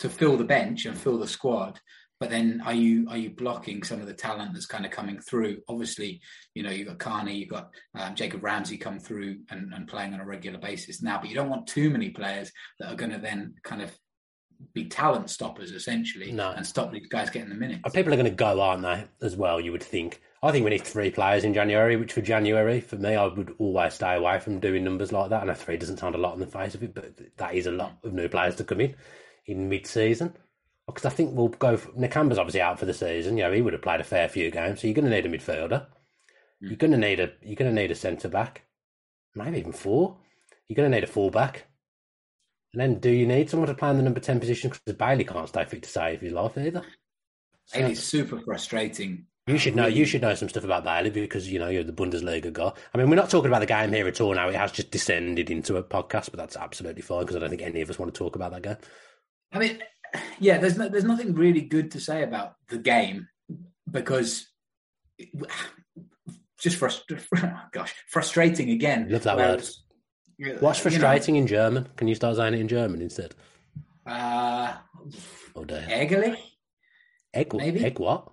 to fill the bench and fill the squad. But then are you are you blocking some of the talent that's kind of coming through? Obviously, you know, you've got Carney, you've got um, Jacob Ramsey come through and, and playing on a regular basis now, but you don't want too many players that are going to then kind of be talent stoppers essentially no. and stop these guys getting the minutes. People are going to go, aren't they? As well, you would think. I think we need three players in January, which for January, for me, I would always stay away from doing numbers like that. I know three doesn't sound a lot on the face of it, but that is a lot of new players to come in in mid-season. Because I think we'll go. For, Nakamba's obviously out for the season. You know, he would have played a fair few games, so you're going to need a midfielder. Mm. You're going to need a. You're going to need a centre back, maybe even four. You're going to need a full back. And then, do you need someone to play in the number 10 position? Because Bailey can't stay fit to save his life either. So, Bailey's super frustrating. You should know. You should know some stuff about Bailey because you know you're the Bundesliga guy. I mean, we're not talking about the game here at all now. It has just descended into a podcast, but that's absolutely fine because I don't think any of us want to talk about that game. I mean, yeah, there's no, there's nothing really good to say about the game because just frust- gosh, frustrating again. Love that word. Whereas, What's you know, frustrating in German? Can you start saying it in German instead? Uh, Oh dear. ärgerlich, Egg, maybe? egg what?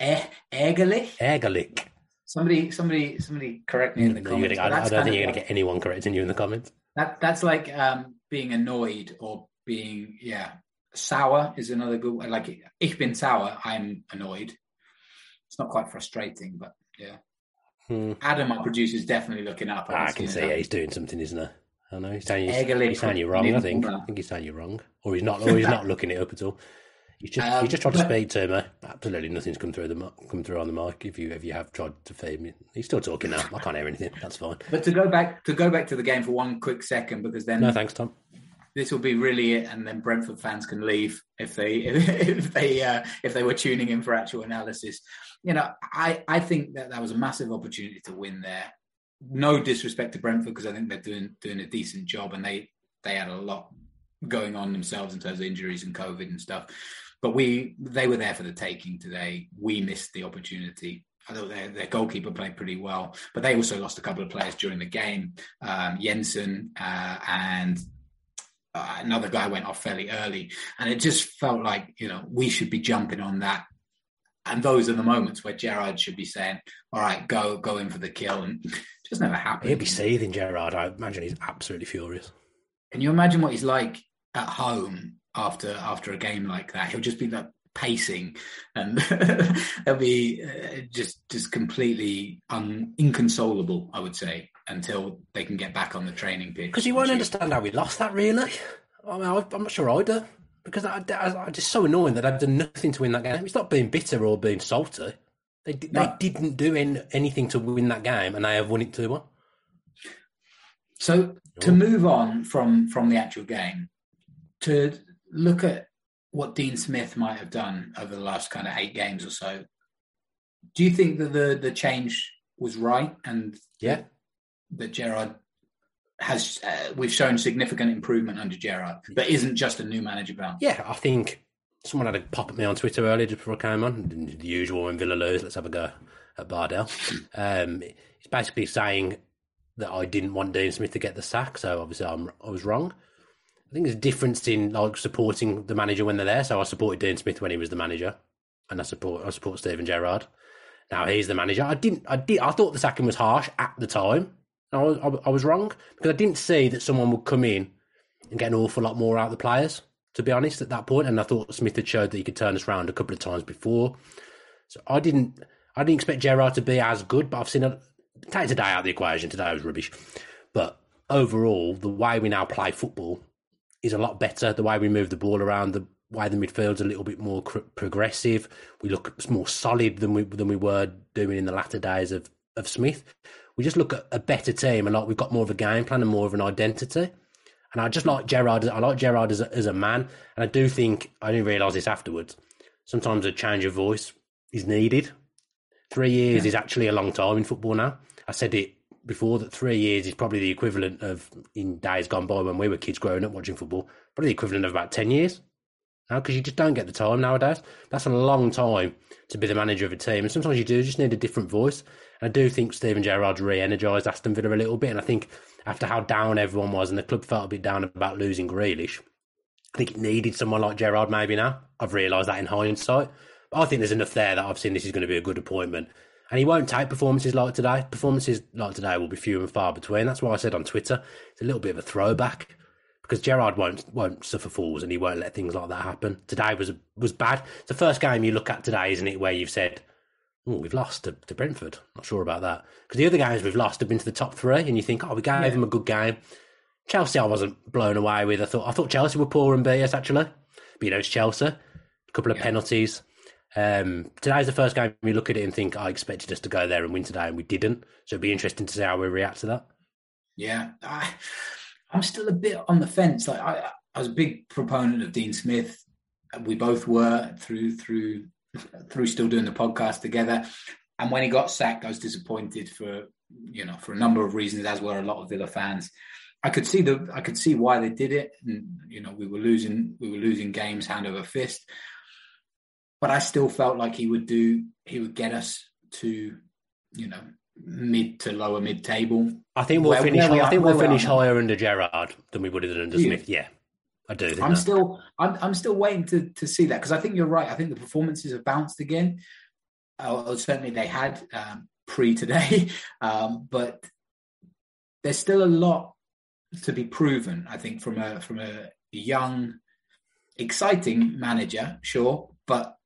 Ä- ärgerlich. Ärgerlich. Somebody, somebody, somebody, correct me in the comments. gonna- I, I don't think you're going to get anyone correcting you in the comments. That that's like um, being annoyed or being yeah sour is another good one. Like ich bin sour, I'm annoyed. It's not quite frustrating, but yeah. Hmm. Adam, our producer, is definitely looking up. Ah, I can see yeah, he's doing something, isn't he? I know he's saying, Ärgerlich. he's saying you're wrong. I think. I think he's saying you're wrong, or he's not, or he's not looking it up at all. He's just, Um, he's just tried to speak to me. Absolutely nothing's come through the come through on the mic. If you, if you have tried to feed me, he's still talking now. I can't hear anything. That's fine. But to go back to go back to the game for one quick second, because then No, thanks, Tom. This will be really it, and then Brentford fans can leave if they if they uh, if they were tuning in for actual analysis. You know, I I think that that was a massive opportunity to win there. No disrespect to Brentford because I think they're doing doing a decent job, and they they had a lot going on themselves in terms of injuries and COVID and stuff. But we they were there for the taking today. We missed the opportunity. I thought their, their goalkeeper played pretty well, but they also lost a couple of players during the game. Um, Jensen uh, and uh, another guy went off fairly early, and it just felt like you know we should be jumping on that. And those are the moments where Gerrard should be saying, "All right, go go in for the kill," and just never happened. He'll be seething, Gerrard. I imagine he's absolutely furious. Can you imagine what he's like at home after after a game like that? He'll just be like pacing, and he'll be uh, just just completely un- inconsolable. I would say until they can get back on the training pitch. Because you won't understand how we lost that, really. I mean, I'm not sure I do. Because I, I, I just so annoying that I've done nothing to win that game. It's not being bitter or being salty. They they No. didn't do any, anything to win that game, and they have won it two one. So to move on from from the actual game, to look at what Dean Smith might have done over the last kind of eight games or so, do you think that the the change was right and Yeah. That Gerrard has uh, we've shown significant improvement under Gerrard, but isn't just a new manager bound? Yeah, I think someone had a pop at me on Twitter earlier just before I came on. The usual when Villa lose, let's have a go at Bardell. Um, he's basically saying that I didn't want Dean Smith to get the sack, so obviously I'm, I was wrong. I think there's a difference in like supporting the manager when they're there. So I supported Dean Smith when he was the manager, and I support I support Steven Gerrard. Now he's the manager. I didn't. I did. I thought the sacking was harsh at the time. I was, I, was wrong because I didn't see that someone would come in and get an awful lot more out of the players. To be honest, at that point, and I thought Smith had showed that he could turn us around a couple of times before. So I didn't. I didn't expect Gerrard to be as good, but I've seen it. Take today out of the equation. Today was rubbish, but overall, the way we now play football is a lot better. The way we move the ball around, the way the midfield's a little bit more progressive. We look more solid than we than we were doing in the latter days of of Smith. We just look at a better team and like we've got more of a game plan and more of an identity. And I just like Gerrard. I like Gerrard as a, as a man, and I do think I didn't realise this afterwards. Sometimes a change of voice is needed. Three years is actually a long time in football now. I said it before that three years is probably the equivalent of in days gone by when we were kids growing up watching football, probably the equivalent of about ten years now because you just don't get the time nowadays. That's a long time to be the manager of a team, and sometimes you do just need a different voice. I do think Steven Gerrard's re-energised Aston Villa a little bit, and I think after how down everyone was, and the club felt a bit down about losing Grealish, I think it needed someone like Gerrard maybe now. I've realised that in hindsight. But I think there's enough there that I've seen this is going to be a good appointment. And he won't take performances like today. Performances like today will be few and far between. That's why I said on Twitter, it's a little bit of a throwback because Gerrard won't won't suffer fools and he won't let things like that happen. Today was was bad. It's the first game you look at today, isn't it, where you've said, "Oh, we've lost to, to Brentford." Not sure about that because the other games we've lost have been to the top three, and you think, "Oh, we gave them a good game." Chelsea, I wasn't blown away with. I thought I thought Chelsea were poor and beat us actually, but you know it's Chelsea. A couple of penalties. Um, today's the first game we look at it and think I expected us to go there and win today, and we didn't. So it'd be interesting to see how we react to that. Yeah, I, I'm still a bit on the fence. Like I, I was a big proponent of Dean Smith. We both were through through through still doing the podcast together. And when he got sacked, I was disappointed for you know for a number of reasons, as were a lot of Villa fans. I could see the I could see why they did it, and you know we were losing we were losing games hand over fist. But I still felt like he would do he would get us to you know, mid to lower mid table. I think we'll Where- finish. where I think we'll finish higher under Gerrard than we would have done under? Smith. Yeah, I do. I'm that. still, I'm, I'm still waiting to to see that because I think you're right. I think the performances have bounced again. Uh, certainly they had um, pre today, um, but there's still a lot to be proven. I think from a from a young, exciting manager, sure, but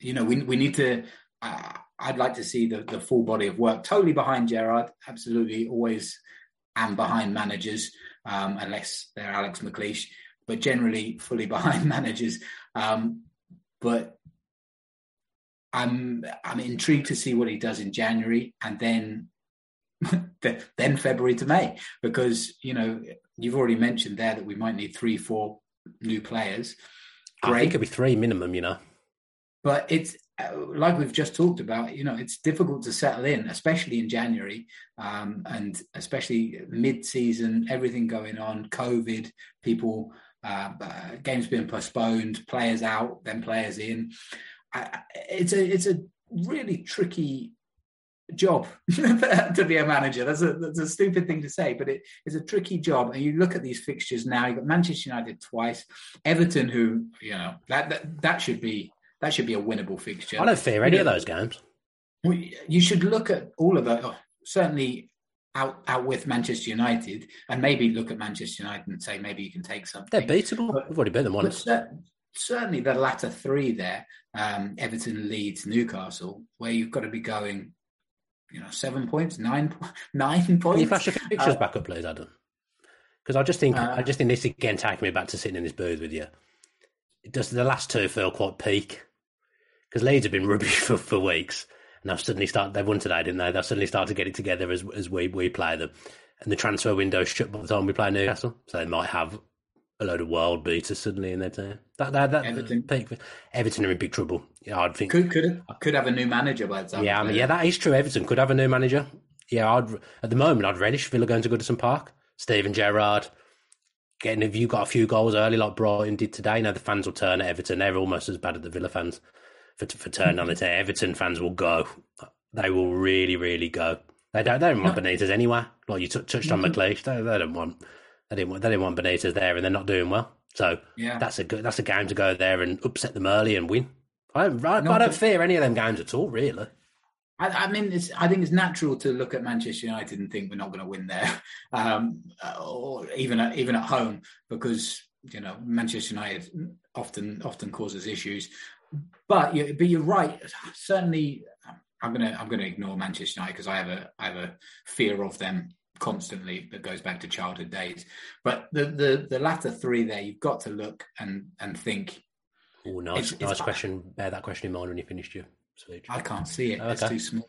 you know we we need to. Uh, I'd like to see the the full body of work. Totally behind Gerrard, absolutely, always and behind managers, um, unless they're Alex McLeish, but generally fully behind managers. Um, but I'm I'm intrigued to see what he does in January and then then February to May because you know you've already mentioned there that we might need three four new players. I think it'll be three minimum. You know, but it's uh, like we've just talked about. You know, it's difficult to settle in, especially in January, um, and especially mid-season. Everything going on, COVID, people, uh, games being postponed, players out, then players in. I, it's a it's a really tricky job to be a manager. That's a that's a stupid thing to say, but it is a tricky job. And you look at these fixtures now. You've got Manchester United twice, Everton, who you know that that, that should be that should be a winnable fixture. I don't fear any You of those games. You should look at all of that. oh, certainly. Out, out with Manchester United, and maybe look at Manchester United and say maybe you can take something. They're beatable. But- We've already beat them once. cer- certainly the latter three there, um, Everton, Leeds, Newcastle, where you've got to be going, you know, seven points, nine, nine Can points. you flash your pictures Uh, back up, please, Adam? Because I just think Uh, I just think this again taking me back to sitting in this booth with you. Does the last two feel quite peak because Leeds have been rubbish for, for weeks, and they've suddenly started. They've won today, didn't they? They've suddenly started to get it together as as we we play them, and the transfer window shut by the time we play Newcastle, so they might have a load of world beaters suddenly in their team. That that, that Everton. peak. Everton are in big trouble. Yeah, I'd think. could could I could have a new manager by the time. Yeah, I mean, yeah, that is true. Everton could have a new manager. Yeah, I'd at the moment I'd relish Villa going to Goodison Park. Steven Gerrard getting if you got a few goals early like Brighton did today. Now the fans will turn at Everton. They're almost as bad as the Villa fans for for turning on the team. Everton fans will go. They will really, really go. They don't. They don't want Benitez anyway. Like you t- touched on McLeish, they, they don't want. They didn't want. They didn't want Benitez there, and they're not doing well. So Yeah. that's a good. That's a game to go there and upset them early and win. I don't. I, No, I don't fear any of them games at all. Really. I, I mean, it's, I think it's natural to look at Manchester United and think we're not going to win there, um, or even at, even at home, because you know Manchester United often often causes issues. But you, but you're right. Certainly, I'm gonna I'm gonna ignore Manchester United because I have a I have a fear of them constantly that goes back to childhood days. But the the the latter three there, you've got to look and and think. Oh, nice, It's- nice it's- question. Bear that question in mind when you finished your speech. I can't see it. It's Okay. too small.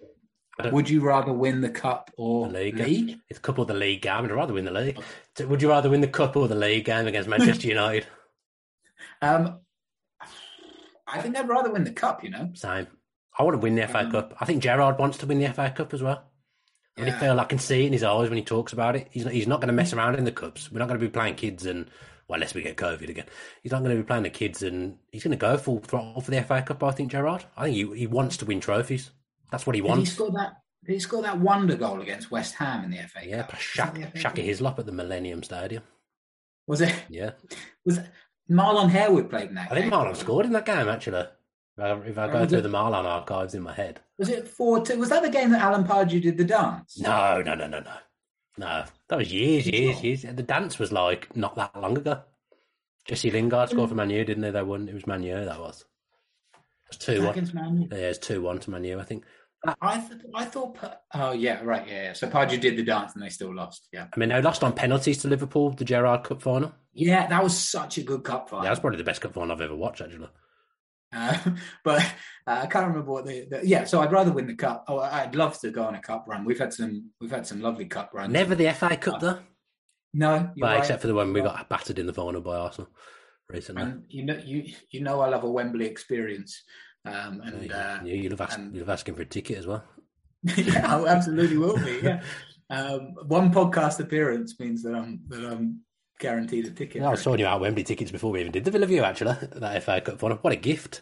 Would you rather win the cup or The league. league? It's a couple of the league game. I'd rather win the league. Would you rather win the cup or the league game against Manchester United? Um, I think I'd rather win the cup. You know, Same. I want to win the FA Um, Cup. I think Gerrard wants to win the FA Cup as well. I really Yeah. feel I can see it in his eyes when he talks about it. He's not, he's not going to mess around in the cups. We're not going to be playing kids and well, unless we get COVID again, he's not going to be playing the kids and he's going to go full throttle for the FA Cup. I think Gerrard. I think he he wants to win trophies. That's what he did he wants. score that? Did he that wonder goal against West Ham in the FA Yeah, Cup? plus Was Shaq, that the FA Shaka Hislop at the Millennium Stadium. Was it? Yeah, Was it? Marlon Harewood played in that? I think game? Marlon scored in that game actually. If I, if I go was through it? the Marlon archives in my head. Was it four two? Was that the game that Alan Pardew did the dance? No, no, no, no, no. No, that was years, years, years. The dance was like not that long ago. Jesse Lingard scored for. Manu, didn't they? They won. It was Manu. That was. It was two one. against Man U? Yeah, it's two one to Manu. I think. I th- I thought. Oh yeah, right. Yeah, yeah. So Pardew did the dance and they still lost. Yeah. I mean, they lost on penalties to Liverpool, the Gerrard Cup final. Yeah, that was such a good cup final. Yeah, that's probably the best cup final I've ever watched. Actually, Uh, but uh, I can't remember what the, the yeah. So I'd rather win the cup. Oh, I'd love to go on a cup run. We've had some we've had some lovely cup runs. never the FA Cup though. No, Well, right. except for the one we got battered in the final by Arsenal recently. And you know you you know I love a Wembley experience. Um, and uh, you, you'll, have asked, and- you'll have asking for a ticket as well. yeah, I absolutely will be. Yeah. Um, one podcast appearance means that I'm that I'm guaranteed a ticket. Yeah, I was sorting you out Wembley tickets before we even did the Villa View. Actually, that FA Cup final. What a gift!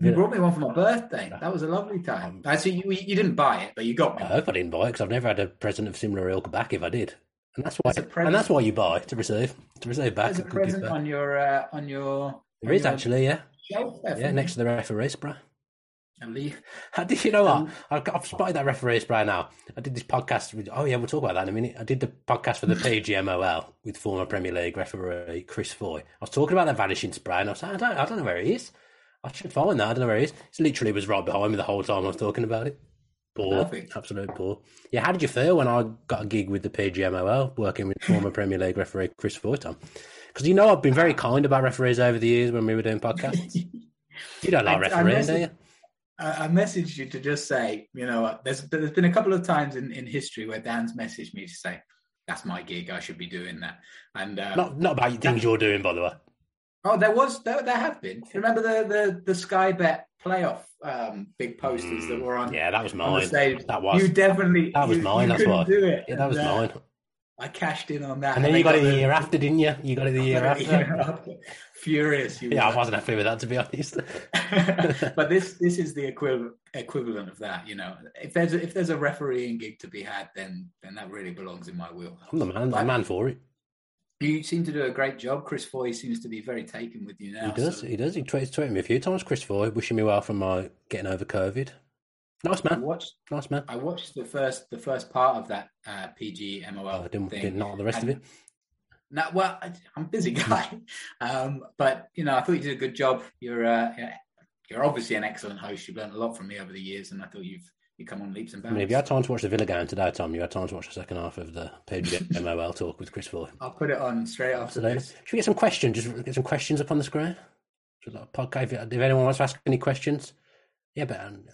You brought me one for my birthday. That was a lovely time. Actually, you, you didn't buy it, but you got me. I hope I didn't buy it because I've never had a present of similar ilk back. If I did, and that's why, As a present- and that's why you buy to receive to receive back. There's a present back. on your uh, on your. There on is your actually, yeah, shelf yeah, next to the referee spray. Leaf. How did you know what? Um, I've, got, I've spotted that referee spray now. I did this podcast with. Oh yeah, we'll talk about that in a minute. I did the podcast for the PGMOL with former Premier League referee Chris Foy. I was talking about that vanishing spray, and I was like, I don't, I don't know where he is. I should find that. I don't know where he is. He literally was right behind me the whole time I was talking about it. Poor, Perfect. absolute poor. Yeah, how did you feel when I got a gig with the PGMOL working with former Premier League referee Chris Foy, Tom? Because you know I've been very kind about referees over the years when we were doing podcasts. you don't like I do you? I, I messaged you to just say, you know, there's there's been a couple of times in, in history where Dan's messaged me to say, "That's my gig. I should be doing that." And uh, Not not about things you're doing, by the way. oh, there was there, there have been. Remember the the the Sky Bet playoff um, big posters that were on? Mm, Yeah, that was mine. That was you definitely that was you- mine. you That's why. do it. Yeah, that was And, uh, mine. I cashed in on that, And then they you got it the year after, didn't you? You got it the year got it the year after. Furious. You Yeah, I wasn't happy with that to be honest. but this this is the equivalent equivalent of that. You know, if there's a, if there's a refereeing gig to be had, then then that really belongs in my wheel. I'm the man, the man for it. You seem to do a great job. Chris Foy seems to be very taken with you now. He does, so he does. He tweeted, tweeted me a few times. Chris Foy wishing me well from my getting over COVID. Nice I man, watched nice man. I watched the first the first part of that uh, PGMOL I didn't, didn't know the rest of it. No, well, I, I'm a busy guy, um, but you know, I thought you did a good job. You're uh, you're obviously an excellent host. You've learned a lot from me over the years, and I thought you've you come on leaps and bounds. I mean, if you had time to watch the Villa game today, Tom, you had time to watch the second half of the PGMOL talk with Chris Foy. I'll put it on straight after Absolutely. this. Should we get some questions? Just get some questions up on the screen. Should like a podcast. If, if anyone wants to ask any questions, yeah. But um,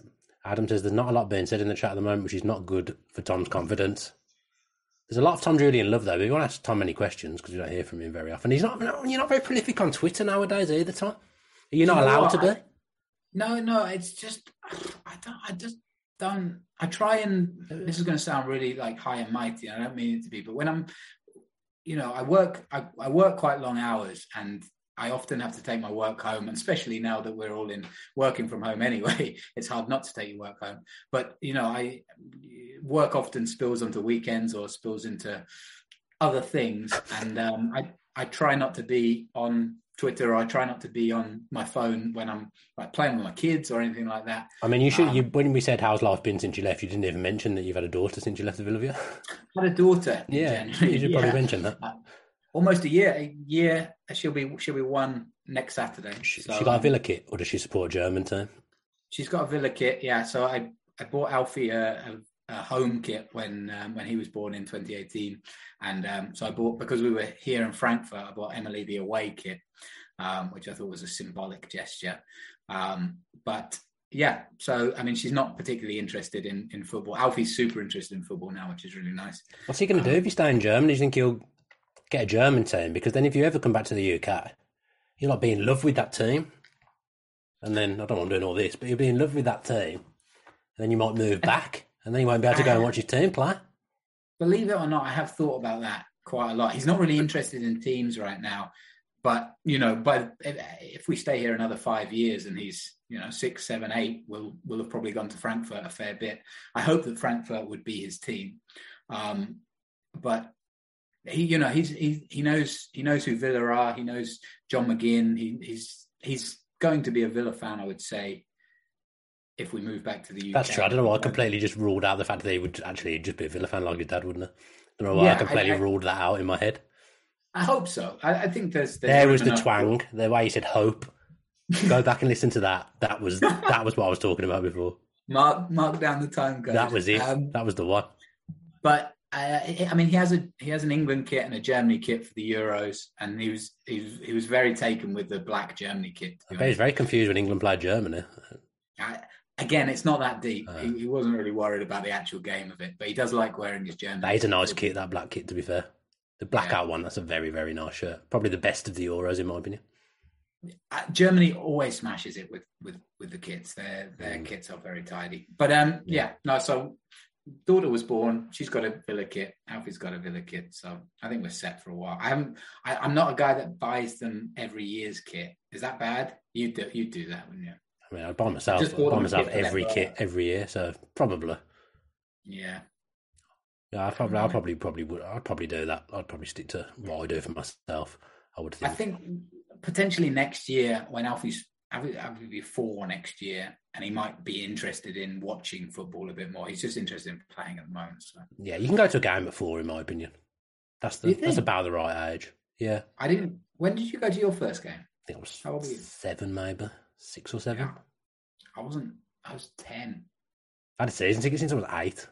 Adam says there's not a lot being said in the chat at the moment, which is not good for Tom's confidence. There's a lot of Tom Julian love though. We to ask Tom any questions because we don't hear from him very often. He's not. no, You're not very prolific on Twitter nowadays either, Tom. Are you not You allowed to be? I- No, no, it's just I don't. I just don't. I try and this is going to sound really like high and mighty. I don't mean it to be, but when I'm, you know, I work. I, I work quite long hours, and I often have to take my work home. And especially now that we're all in working from home anyway, it's hard not to take your work home. But you know, I work often spills onto weekends or spills into other things, and um, I I try not to be on Twitter or I try not to be on my phone when I'm like playing with my kids or anything like that. I mean, you should. Um, you when we said how's life been since you left, you didn't even mention that you've had a daughter since you left the Villa View. I had a daughter. yeah, you should probably yeah. mention that. Uh, Almost a year. A year. She'll be she'll be one next Saturday. She, So, she got a um, Villa kit, or does she support German team? She's got a Villa kit. Yeah. So I I bought Alfie a, a, a home kit when um, when he was born in 2018, and um, so I bought because we were here in Frankfurt. I bought Emily the away kit, um, which I thought was a symbolic gesture. Um, but yeah, so I mean, she's not particularly interested in in football. Alfie's super interested in football now, which is really nice. What's he going to do if he stay in Germany? Do you think he'll get a German team? Because then, if you ever come back to the UK, you'll like be in love with that team. And then I don't want to do all this, but you'll be in love with that team. And then you might move back, and then you won't be able to go and watch your team play. believe it or not, I have thought about that quite a lot. He's not really interested in teams right now, but you know, but if, we stay here another five years and he's you know six, seven, eight, we'll we'll have probably gone to Frankfurt a fair bit. I hope that Frankfurt would be his team, um, but he, you know, he's he he knows he knows who Villa are. He knows John McGinn. He, he's he's going to be a Villa fan, I would say. If we move back to the UK, That's true. I don't know why I completely just ruled out the fact that he would actually just be a Villa fan like his dad, wouldn't I? I don't know why Yeah, I I- completely I- ruled that out in my head. I hope so. I, I think there's, there's There was the twang. The way you said hope. Go back and listen to that. That was that was what I was talking about before. Mark mark down the time code. That was it. Um, that was the one. but uh, I mean, he has a he has an England kit and a Germany kit for the Euros, and he was he was he was very taken with the black Germany kit. to I bet he's very confused when England played Germany. I, again, it's not that deep. Uh. he, he wasn't really worried about the actual game of it, but he does like wearing his Germany. That is a nice kit, that black kit, to be fair. The blackout Yeah. one, that's a very, very nice shirt. Probably the best of the Euros, in my opinion. Uh, Germany always smashes it with with with the kits. Their their Mm. kits are very tidy. But um, yeah, no. So daughter was born. She's got a Villa kit. Alfie's got a Villa kit. So I think we're set for a while. I haven't. I, I'm not a guy that buys them every year's kit. Is that bad? You do. You do that, wouldn't you? I mean, I buy myself, I buy myself kit for them, every kit every year, so probably. Yeah. Yeah, I probably, I probably, probably would. I'd probably do that. I'd probably stick to what I do for myself. I would think. I think potentially next year when Alfie's Alfie, Alfie will be four next year, and he might be interested in watching football a bit more. He's just interested in playing at the moment. So Yeah, you can go to a game at four, in my opinion. That's the that's about the right age. Yeah, I didn't. When did you go to your first game? I think it was How old were you? seven, maybe six or seven. Yeah. I wasn't. I was ten. I've had a season ticket since I was eight.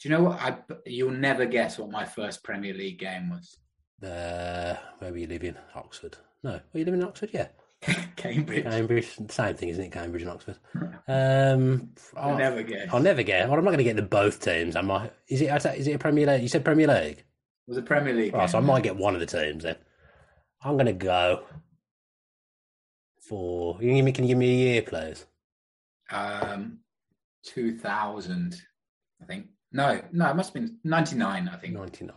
Do you know what? I you'll never guess what my first Premier League game was. Uh, where were you living? Oxford. No, were you living in Oxford? Yeah, Cambridge. Cambridge. Same thing, isn't it? Cambridge and Oxford. Um, I'll I'll, never guess. I'll never get. Well, I'm not going to get the both teams. I might. Is it? Is it a Premier League? You said Premier League. It was a Premier League. Right, so I might get one of the teams then. I'm going to go for. You can give me, can you give me a year, please? Um, two thousand, I think. No, no, it must have been ninety nine. I think. 99.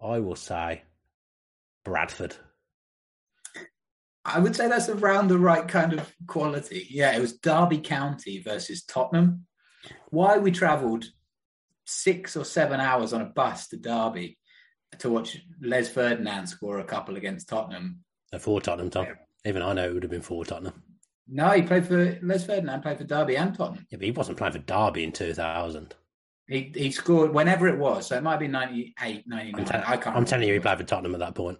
I will say Bradford. I would say that's around the right kind of quality. Yeah, it was Derby County versus Tottenham. Why we travelled six or seven hours on a bus to Derby to watch Les Ferdinand score a couple against Tottenham. For Tottenham, Tom. Even I know it would have been for Tottenham. No, he played for Les Ferdinand, played for Derby and Tottenham. Yeah, but he wasn't playing for Derby in 2000. He he scored whenever it was, so it might be 98, 99. I'm, I can't. I'm telling you, he played for Tottenham at that point.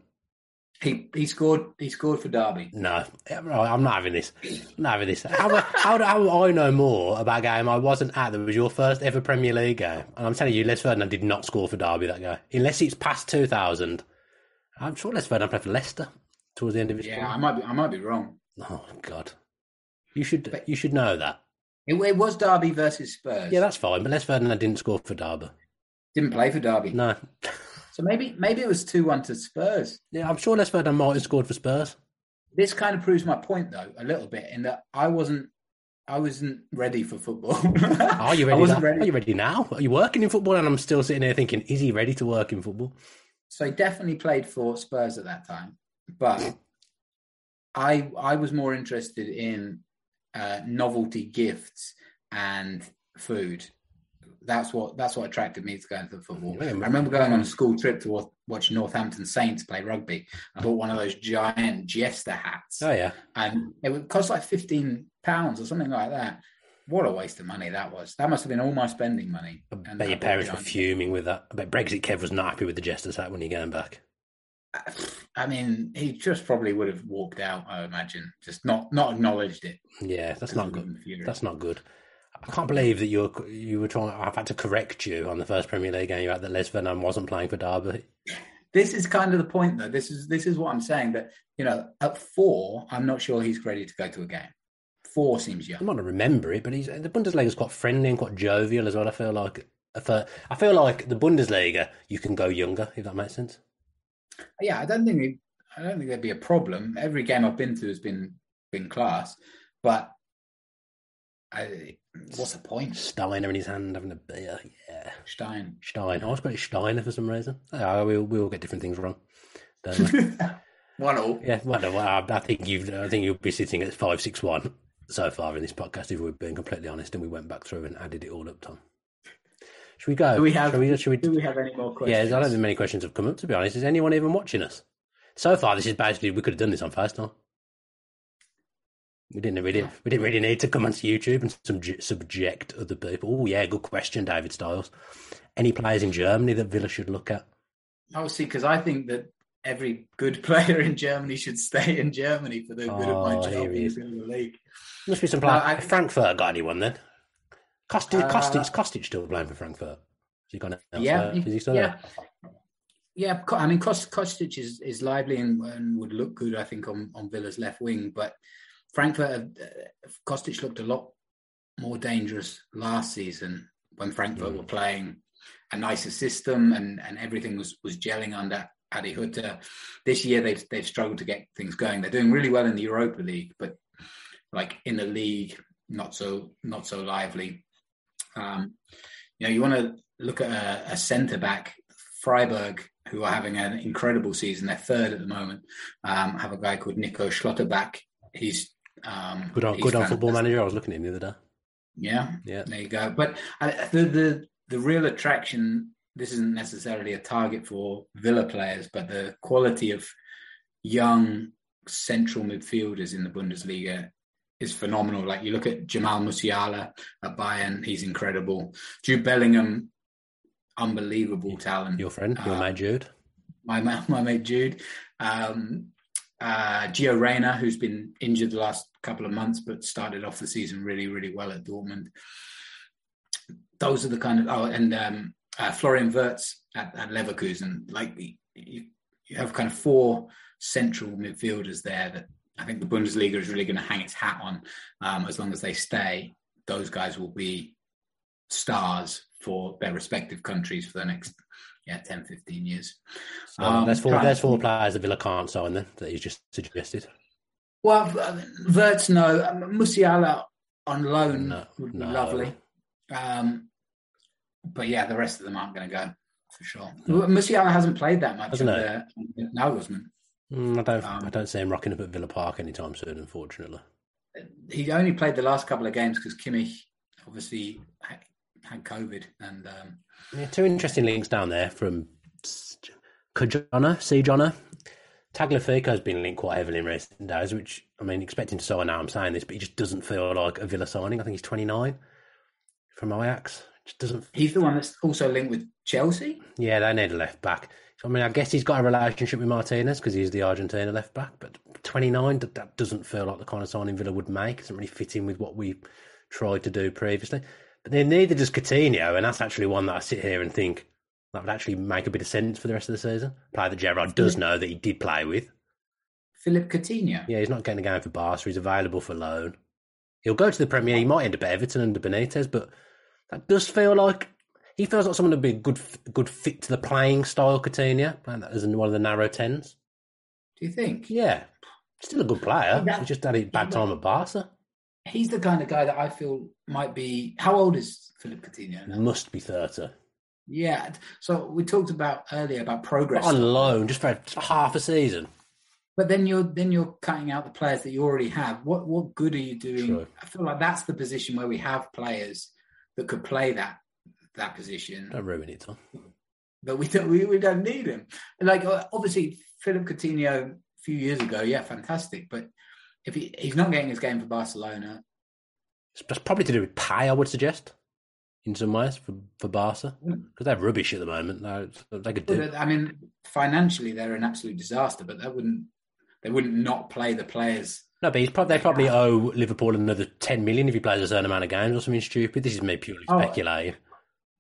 He he scored he scored for Derby. No, I'm not having this. I'm not having this. How, how, do- how do I know more about a game I wasn't at that was your first ever Premier League game? And I'm telling you, Les Ferdinand did not score for Derby that game. Unless it's past 2000. I'm sure Les Ferdinand played for Leicester towards the end of his Yeah, career. I might be I might be wrong. Oh, God. You should, you should know that. It, it was Derby versus Spurs. Yeah, that's fine. But Les Ferdinand didn't score for Derby. didn't play for Derby. No. So maybe maybe it was two one to Spurs. Yeah, I'm sure Les Ferdinand might have scored for Spurs. This kind of proves my point though a little bit in that I wasn't I wasn't ready for football. Are you ready? ready. Are you ready now? Are you working in football? And I'm still sitting here thinking, is he ready to work in football? So he definitely played for Spurs at that time, but I I was more interested in uh, novelty gifts and food. That's what that's what attracted me to going to the football. Yeah, I remember going on a school trip to watch Northampton Saints play rugby. I bought one of those giant Jester hats, Oh, yeah. and it would cost like fifteen pounds or something like that. What a waste of money that was! That must have been all my spending money. I bet I your parents were fuming with that. I bet Brexit Kev was not happy with the Jester's hat when you're going back. I mean, he just probably would have walked out. I imagine, just not not acknowledged it. Yeah, that's not good. That's not good. I can't believe that you were you were trying. I've had to correct you on the first Premier League game you had that Les Ferdinand wasn't playing for Derby. This is kind of the point, though. This is this is what I'm saying. That you know, at four, I'm not sure he's ready to go to a game. Four seems young. I might not remember it, but he's the Bundesliga's quite friendly and quite jovial as well. I feel like I feel like the Bundesliga you can go younger if that makes sense. Yeah, I don't think it, I don't think there'd be a problem. Every game I've been to has been been class, but I, what's the point? Steiner in his hand having a beer. Yeah, Stein. Stein. Oh, I always got it Steiner for some reason. Yeah, we we all get different things wrong. Don't? One all. Yeah, well, no, well, I think you've. I think you'll be sitting at five six one so far in this podcast. If we're being completely honest, and we went back through and added it all up, Tom. Should we go? Do we have? Should we? Should we do we have any more questions? yeah, I don't think many questions have come up. To be honest, is anyone even watching us? So far, this is basically we could have done this on FaceTime. We didn't really, we didn't really need to come onto YouTube and subject, subject other people. Oh yeah, good question, David Styles. Any players in Germany that Villa should look at? Oh, see, because I think that every good player in Germany should stay in Germany for the good of my Oh, job here he is. in the league. Must be some No, players. I- Frankfurt got anyone then? Kostic, Uh, Kostic, Kostic still playing for Frankfurt? Has he gone? Yeah, Is he still yeah, there? yeah. I mean, Kost- Kostic is, is lively and, and would look good, I think, on, on Villa's left wing. But Frankfurt, uh, Kostic looked a lot more dangerous last season when Frankfurt Mm. were playing a nicer system and, and everything was, was gelling under Adi Hutter. This year, they've they've struggled to get things going. They're doing really well in the Europa League, but like in the league, not so not so lively. Um, you know, you want to look at a, a centre back, Freiburg, who are having an incredible season. They're third at the moment. Um, have a guy called Nico Schlotterbeck. He's Um, Good on, good on football manager. I was looking at him the other day. Yeah, Yeah. there you go. But uh, the the the real attraction. This isn't necessarily a target for Villa players, but the quality of young central midfielders in the Bundesliga is phenomenal. Like you look at Jamal Musiala at Bayern, he's incredible. Jude Bellingham, unbelievable talent. Your friend, your Uh, mate Jude. my my mate Jude, um, uh, Gio Reyna, who's been injured the last couple of months, but started off the season really, really well at Dortmund. Those are the kind of oh, and um, uh, Florian Wirtz at, at Leverkusen. Like you, you have kind of four central midfielders there that I think the Bundesliga is really going to hang its hat on. Um, as long as they stay, those guys will be stars for their respective countries for the next yeah 10 15 years So Um, there's four. There's four players that Villa can't sign then that he's just suggested. Well, Wirtz, no. Um, Musiala on loan No, would be no. lovely. Um, but yeah, the rest of them aren't going to go for sure. Musiala hasn't played that much Hasn't under Nagelsmann. Mm, I don't. Um, I don't see him rocking up at Villa Park anytime soon. Unfortunately. He only played the last couple of games because Kimmich obviously had COVID. And um, Yeah, two interesting links down there from Kajana, C. Jonna. Tagliafico has been linked quite heavily in recent days, which I mean, expecting to sign now. I'm saying this, but he just doesn't feel like a Villa signing. I think he's 29 from Ajax. Just doesn't. he's the one that's also linked with Chelsea. Yeah, they need a left back. I mean, I guess he's got a relationship with Martinez because he's the Argentina left back. But 29, that, that doesn't feel like the kind of signing Villa would make. It doesn't really fit in with what we tried to do previously. Then neither does Coutinho, and that's actually one that I sit here and think that would actually make a bit of sense for the rest of the season. Player that Gerrard does know that he did play with. Philippe Coutinho. Yeah, he's not getting a game for Barca. He's available for loan. He'll go to the Premier. He might end up at Everton under Benitez, but that does feel like he feels like someone would be a good, good fit to the playing style. Coutinho, and that as one of the narrow tens. Do you think? Yeah, still a good player. Yeah. He just had a bad time at Barca. He's the kind of guy that I feel might be. How old is Philippe Coutinho now? Must be thirty. Yeah. So we talked about earlier about progress. On loan, just for half a season. But then you're then you're cutting out the players that you already have. What what good are you doing? True. I feel like that's the position where we have players that could play that that position, Don't ruin it, Tom. but we don't we, we don't need him. Like uh, obviously Philippe Coutinho a few years ago, yeah, fantastic. But if he, he's not getting his game for Barcelona, That's probably to do with pay, I would suggest, in some ways for for Barca because they're rubbish at the moment. No, they could do. I mean financially they're an absolute disaster. But that wouldn't they wouldn't not play the players. No, but he's probably, they probably owe Liverpool another ten million if he plays a certain amount of games or something stupid. This is me purely Oh, speculating.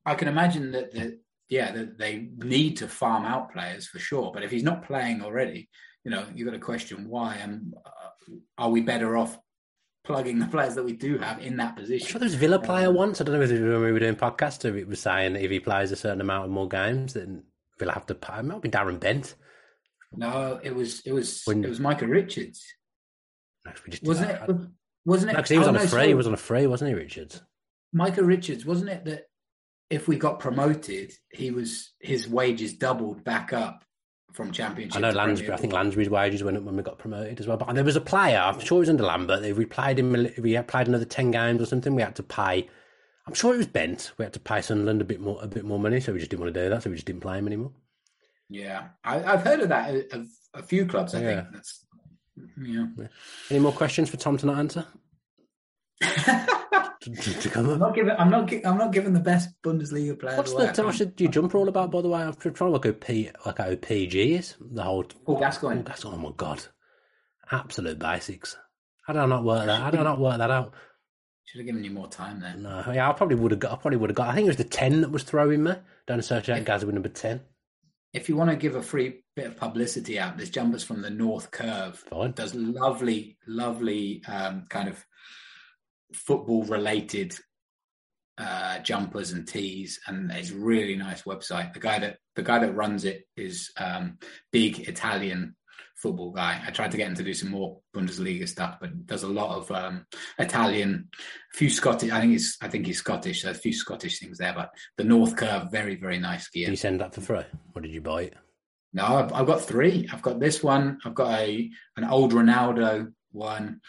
I can imagine that the yeah that they need to farm out players for sure. But if he's not playing already, you know you've got to question why. And uh, are we better off plugging the players that we do have in that I'm position? sure there was Villa player um, once. I don't know if it was when we were doing podcast if it was saying that if he plays a certain amount of more games, then Villa have to pay. It might be Darren Bent. No, it was it was When- it was Micah Richards, No, 'cause we just wasn't did it? that. Wasn't it? No, 'cause he was on no, a free. He was on a free, wasn't he, Richards? Micah Richards, wasn't it that if we got promoted, he was his wages doubled back up from championship. I know Lansbury. I think Lansbury's wages went up when we got promoted as well. But there was a player. I'm sure it was under Lambert. We played him, we played another ten games or something, we had to pay. I'm sure it was Bent. We had to pay Sunderland a bit more, a bit more money, so we just didn't want to do that. So we just didn't play him anymore. Yeah, I, I've heard of that of a few clubs. I Yeah. think that's yeah. Any more questions for Tom to not answer? to, come I'm up? not giving. I'm not. gi- I'm not giving the best Bundesliga player. What's away. the what's the your jumper all about? By the way, I'm trying to work out P, like how PG is the whole. Paul Gascoigne. Oh, that's oh my god, absolute basics. How did I not work that? How did I not work that out? Should have given you more time there. No, yeah, I probably would have got. I probably would have got. I think it was the ten that was throwing me. Don't associate Gazza with number ten. If you want to give a free bit of publicity out, this jumpers from the North Curve. Fine. Does lovely, lovely um, kind of football related uh, jumpers and tees, and it's a really nice website. The guy that the guy that runs it is um, big Italian football guy. I tried to get him to do some more Bundesliga stuff, but does a lot of um, Italian, a few Scottish. I think he's I think he's Scottish. So a few Scottish things there, but the North Curve, very very nice gear. Did you send that for free, or did you buy it? No, I've, I've got three. I've got this one. I've got a an old Ronaldo one.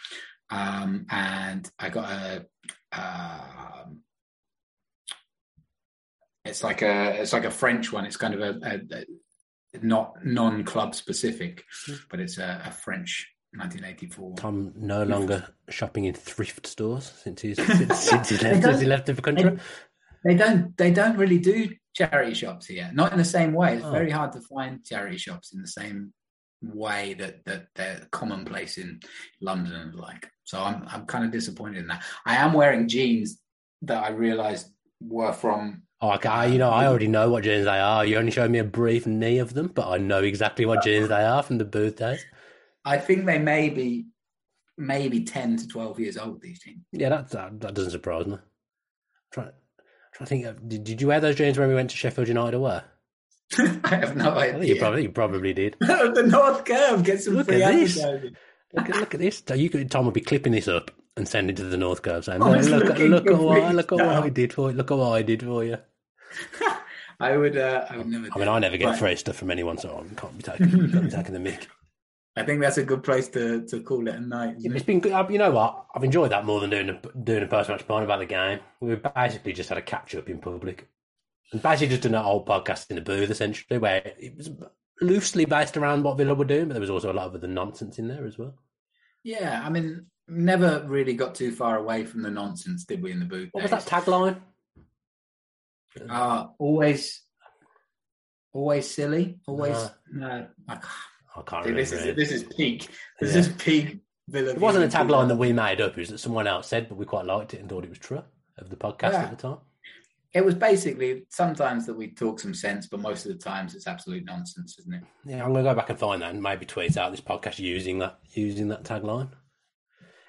Um, and I got a. Um, it's like a it's like a French one. It's kind of a, a, a not non club specific, but it's a, a French 1984. Tom no longer shopping in thrift stores since he's since, since he left since he left the country. They don't they don't really do charity shops here. Not in the same way. It's Oh. very hard to find charity shops in the same way that that they're commonplace in London and the like. So I'm I'm kind of disappointed in that. I am wearing jeans that I realised were from Oh, okay, you know, I already know what jeans they are. You only showed me a brief knee of them, but I know exactly what jeans they are from the booth days. I think they may be maybe ten to twelve years old. These jeans. Yeah, that that, that doesn't surprise me. Try, try to think. Of, did, did you wear those jeans when we went to Sheffield United away? I have no I think you idea. probably you probably did. the North Curve get some Look free at this. advertising. Look at look at this. So You could, Tom would be clipping this up and sending to the North Curve saying, I "Look, look, at what look at what I did for you. Look at what I did for you." I would. Uh, I would never. I mean, I never get free stuff from anyone, so I can't be taking can't be taking the mic. I think that's a good place to, to call it a night. it? been good. You know what? I've enjoyed that more than doing a, doing a post match point about the game. We basically just had a catch up in public, and basically just done an old podcast in the booth, essentially, where it was loosely based around what Villa were doing, but there was also a lot of other nonsense in there as well. Yeah, I mean, never really got too far away from the nonsense, did we? In the booth. What was that tagline? Uh, always, always silly. Always. No, I can't- I can't Dude, remember. this is it. this is peak. This Yeah. is peak. Villa It wasn't a tagline that we made up; it was that someone else said, but we quite liked it and thought it was true of the podcast Yeah. at the time. It was basically sometimes that we talk some sense, but most of the times it's absolute nonsense, isn't it? Yeah, I'm going to go back and find that and maybe tweet out this podcast using that using that tagline.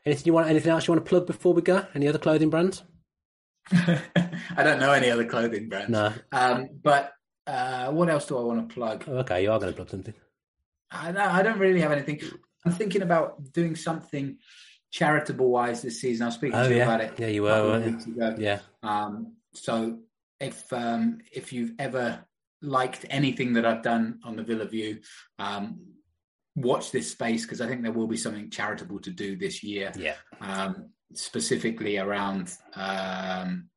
Anything you want? Anything else you want to plug before we go? Any other clothing brands? I don't know any other clothing brands. No. Um, but uh, what else do I want to plug? Oh, okay, you are going to plug something. I, don't- I don't really have anything. I'm thinking about doing something charitable wise this season. I was speaking Oh, to you yeah. about it. Yeah, you were, couple of weeks ago. Yeah. Um, so if um, if you've ever liked anything that I've done on the Villa View, um, watch this space because I think there will be something charitable to do this year. Yeah. Um, specifically around um,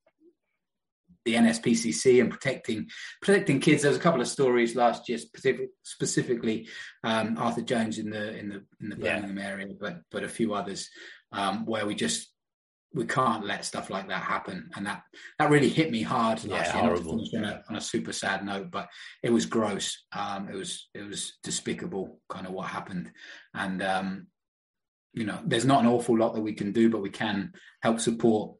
the NSPCC and protecting protecting kids. There was a couple of stories last year, specific, specifically um, Arthur Jones in the in the in the Yeah. Birmingham area, but but a few others um, where we just we can't let stuff like that happen, and that that really hit me hard Yeah, year. Horrible. on a, on a super sad note, but it was gross. Um, it was it was despicable, kind of what happened, and um, you know, there's not an awful lot that we can do, but we can help support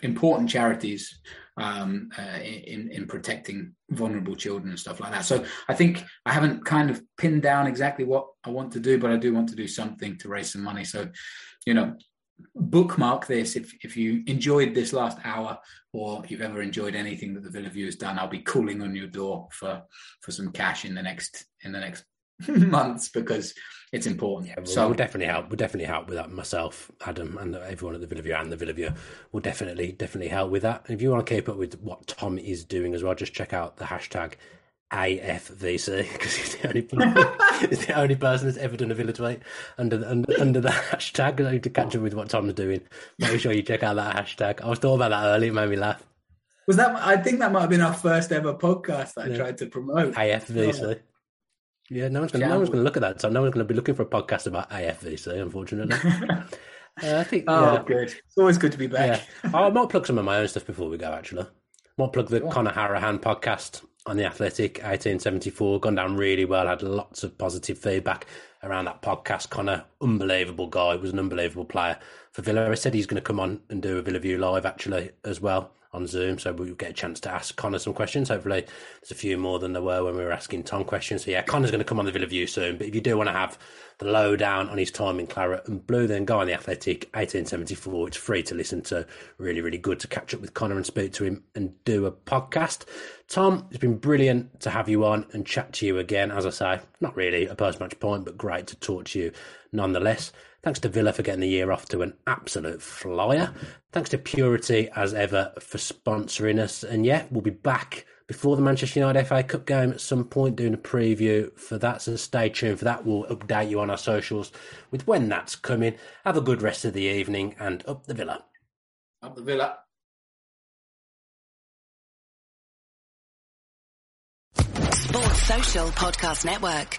important charities um, uh, in in protecting vulnerable children and stuff like that. So I think I haven't kind of pinned down exactly what I want to do, but I do want to do something to raise some money. So, you know, bookmark this if if you enjoyed this last hour or you've ever enjoyed anything that the Villa View has done. I'll be calling on your door for for some cash in the next in the next months because it's important. Yeah, we'll, so we'll definitely help. We'll definitely help with that. Myself, Adam, and everyone at the Villa View and the Villa View will definitely, definitely help with that. And if you want to keep up with what Tom is doing as well, just check out the hashtag AFVC because he's the only he's the only person that's ever done a Villa tweet under the, under, under the hashtag. So to catch up with what Tom's doing, make sure you check out that hashtag. I was talking about that earlier; it made me laugh. was that I think that might have been our first ever podcast that I tried to promote. AFVC. Yeah, no one's going. to No one's going to look at that. So no one's going to be looking for a podcast about AFVC. Unfortunately, uh, I think. Oh, yeah. good. It's always good to be back. Yeah, I might plug some of my own stuff before we go. Actually, I might plug the Conor Hourihane podcast on the Athletic 1874. Gone down really well. Had lots of positive feedback around that podcast. Conor, unbelievable guy, was an unbelievable player for Villa. I said he's going to come on and do a Villa View live actually as well on Zoom, so we'll get a chance to ask Conor some questions. Hopefully, there's a few more than there were when we were asking Tom questions. So yeah, Conor's going to come on the Villa View soon. But if you do want to have the lowdown on his time in Claret and Blue, then go on the Athletic 1874. It's free to listen to. Really, really good to catch up with Conor and speak to him and do a podcast. Tom, it's been brilliant to have you on and chat to you again. As I say, not really a post match point, but great to talk to you nonetheless. Thanks to Villa for getting the year off to an absolute flyer. Thanks to Purity as ever for sponsoring us. And yeah, we'll be back before the Manchester United FA Cup game at some point, doing a preview for that. So stay tuned for that. We'll update you on our socials with when that's coming. Have a good rest of the evening and up the villa. Up the villa. Sports Social Podcast Network.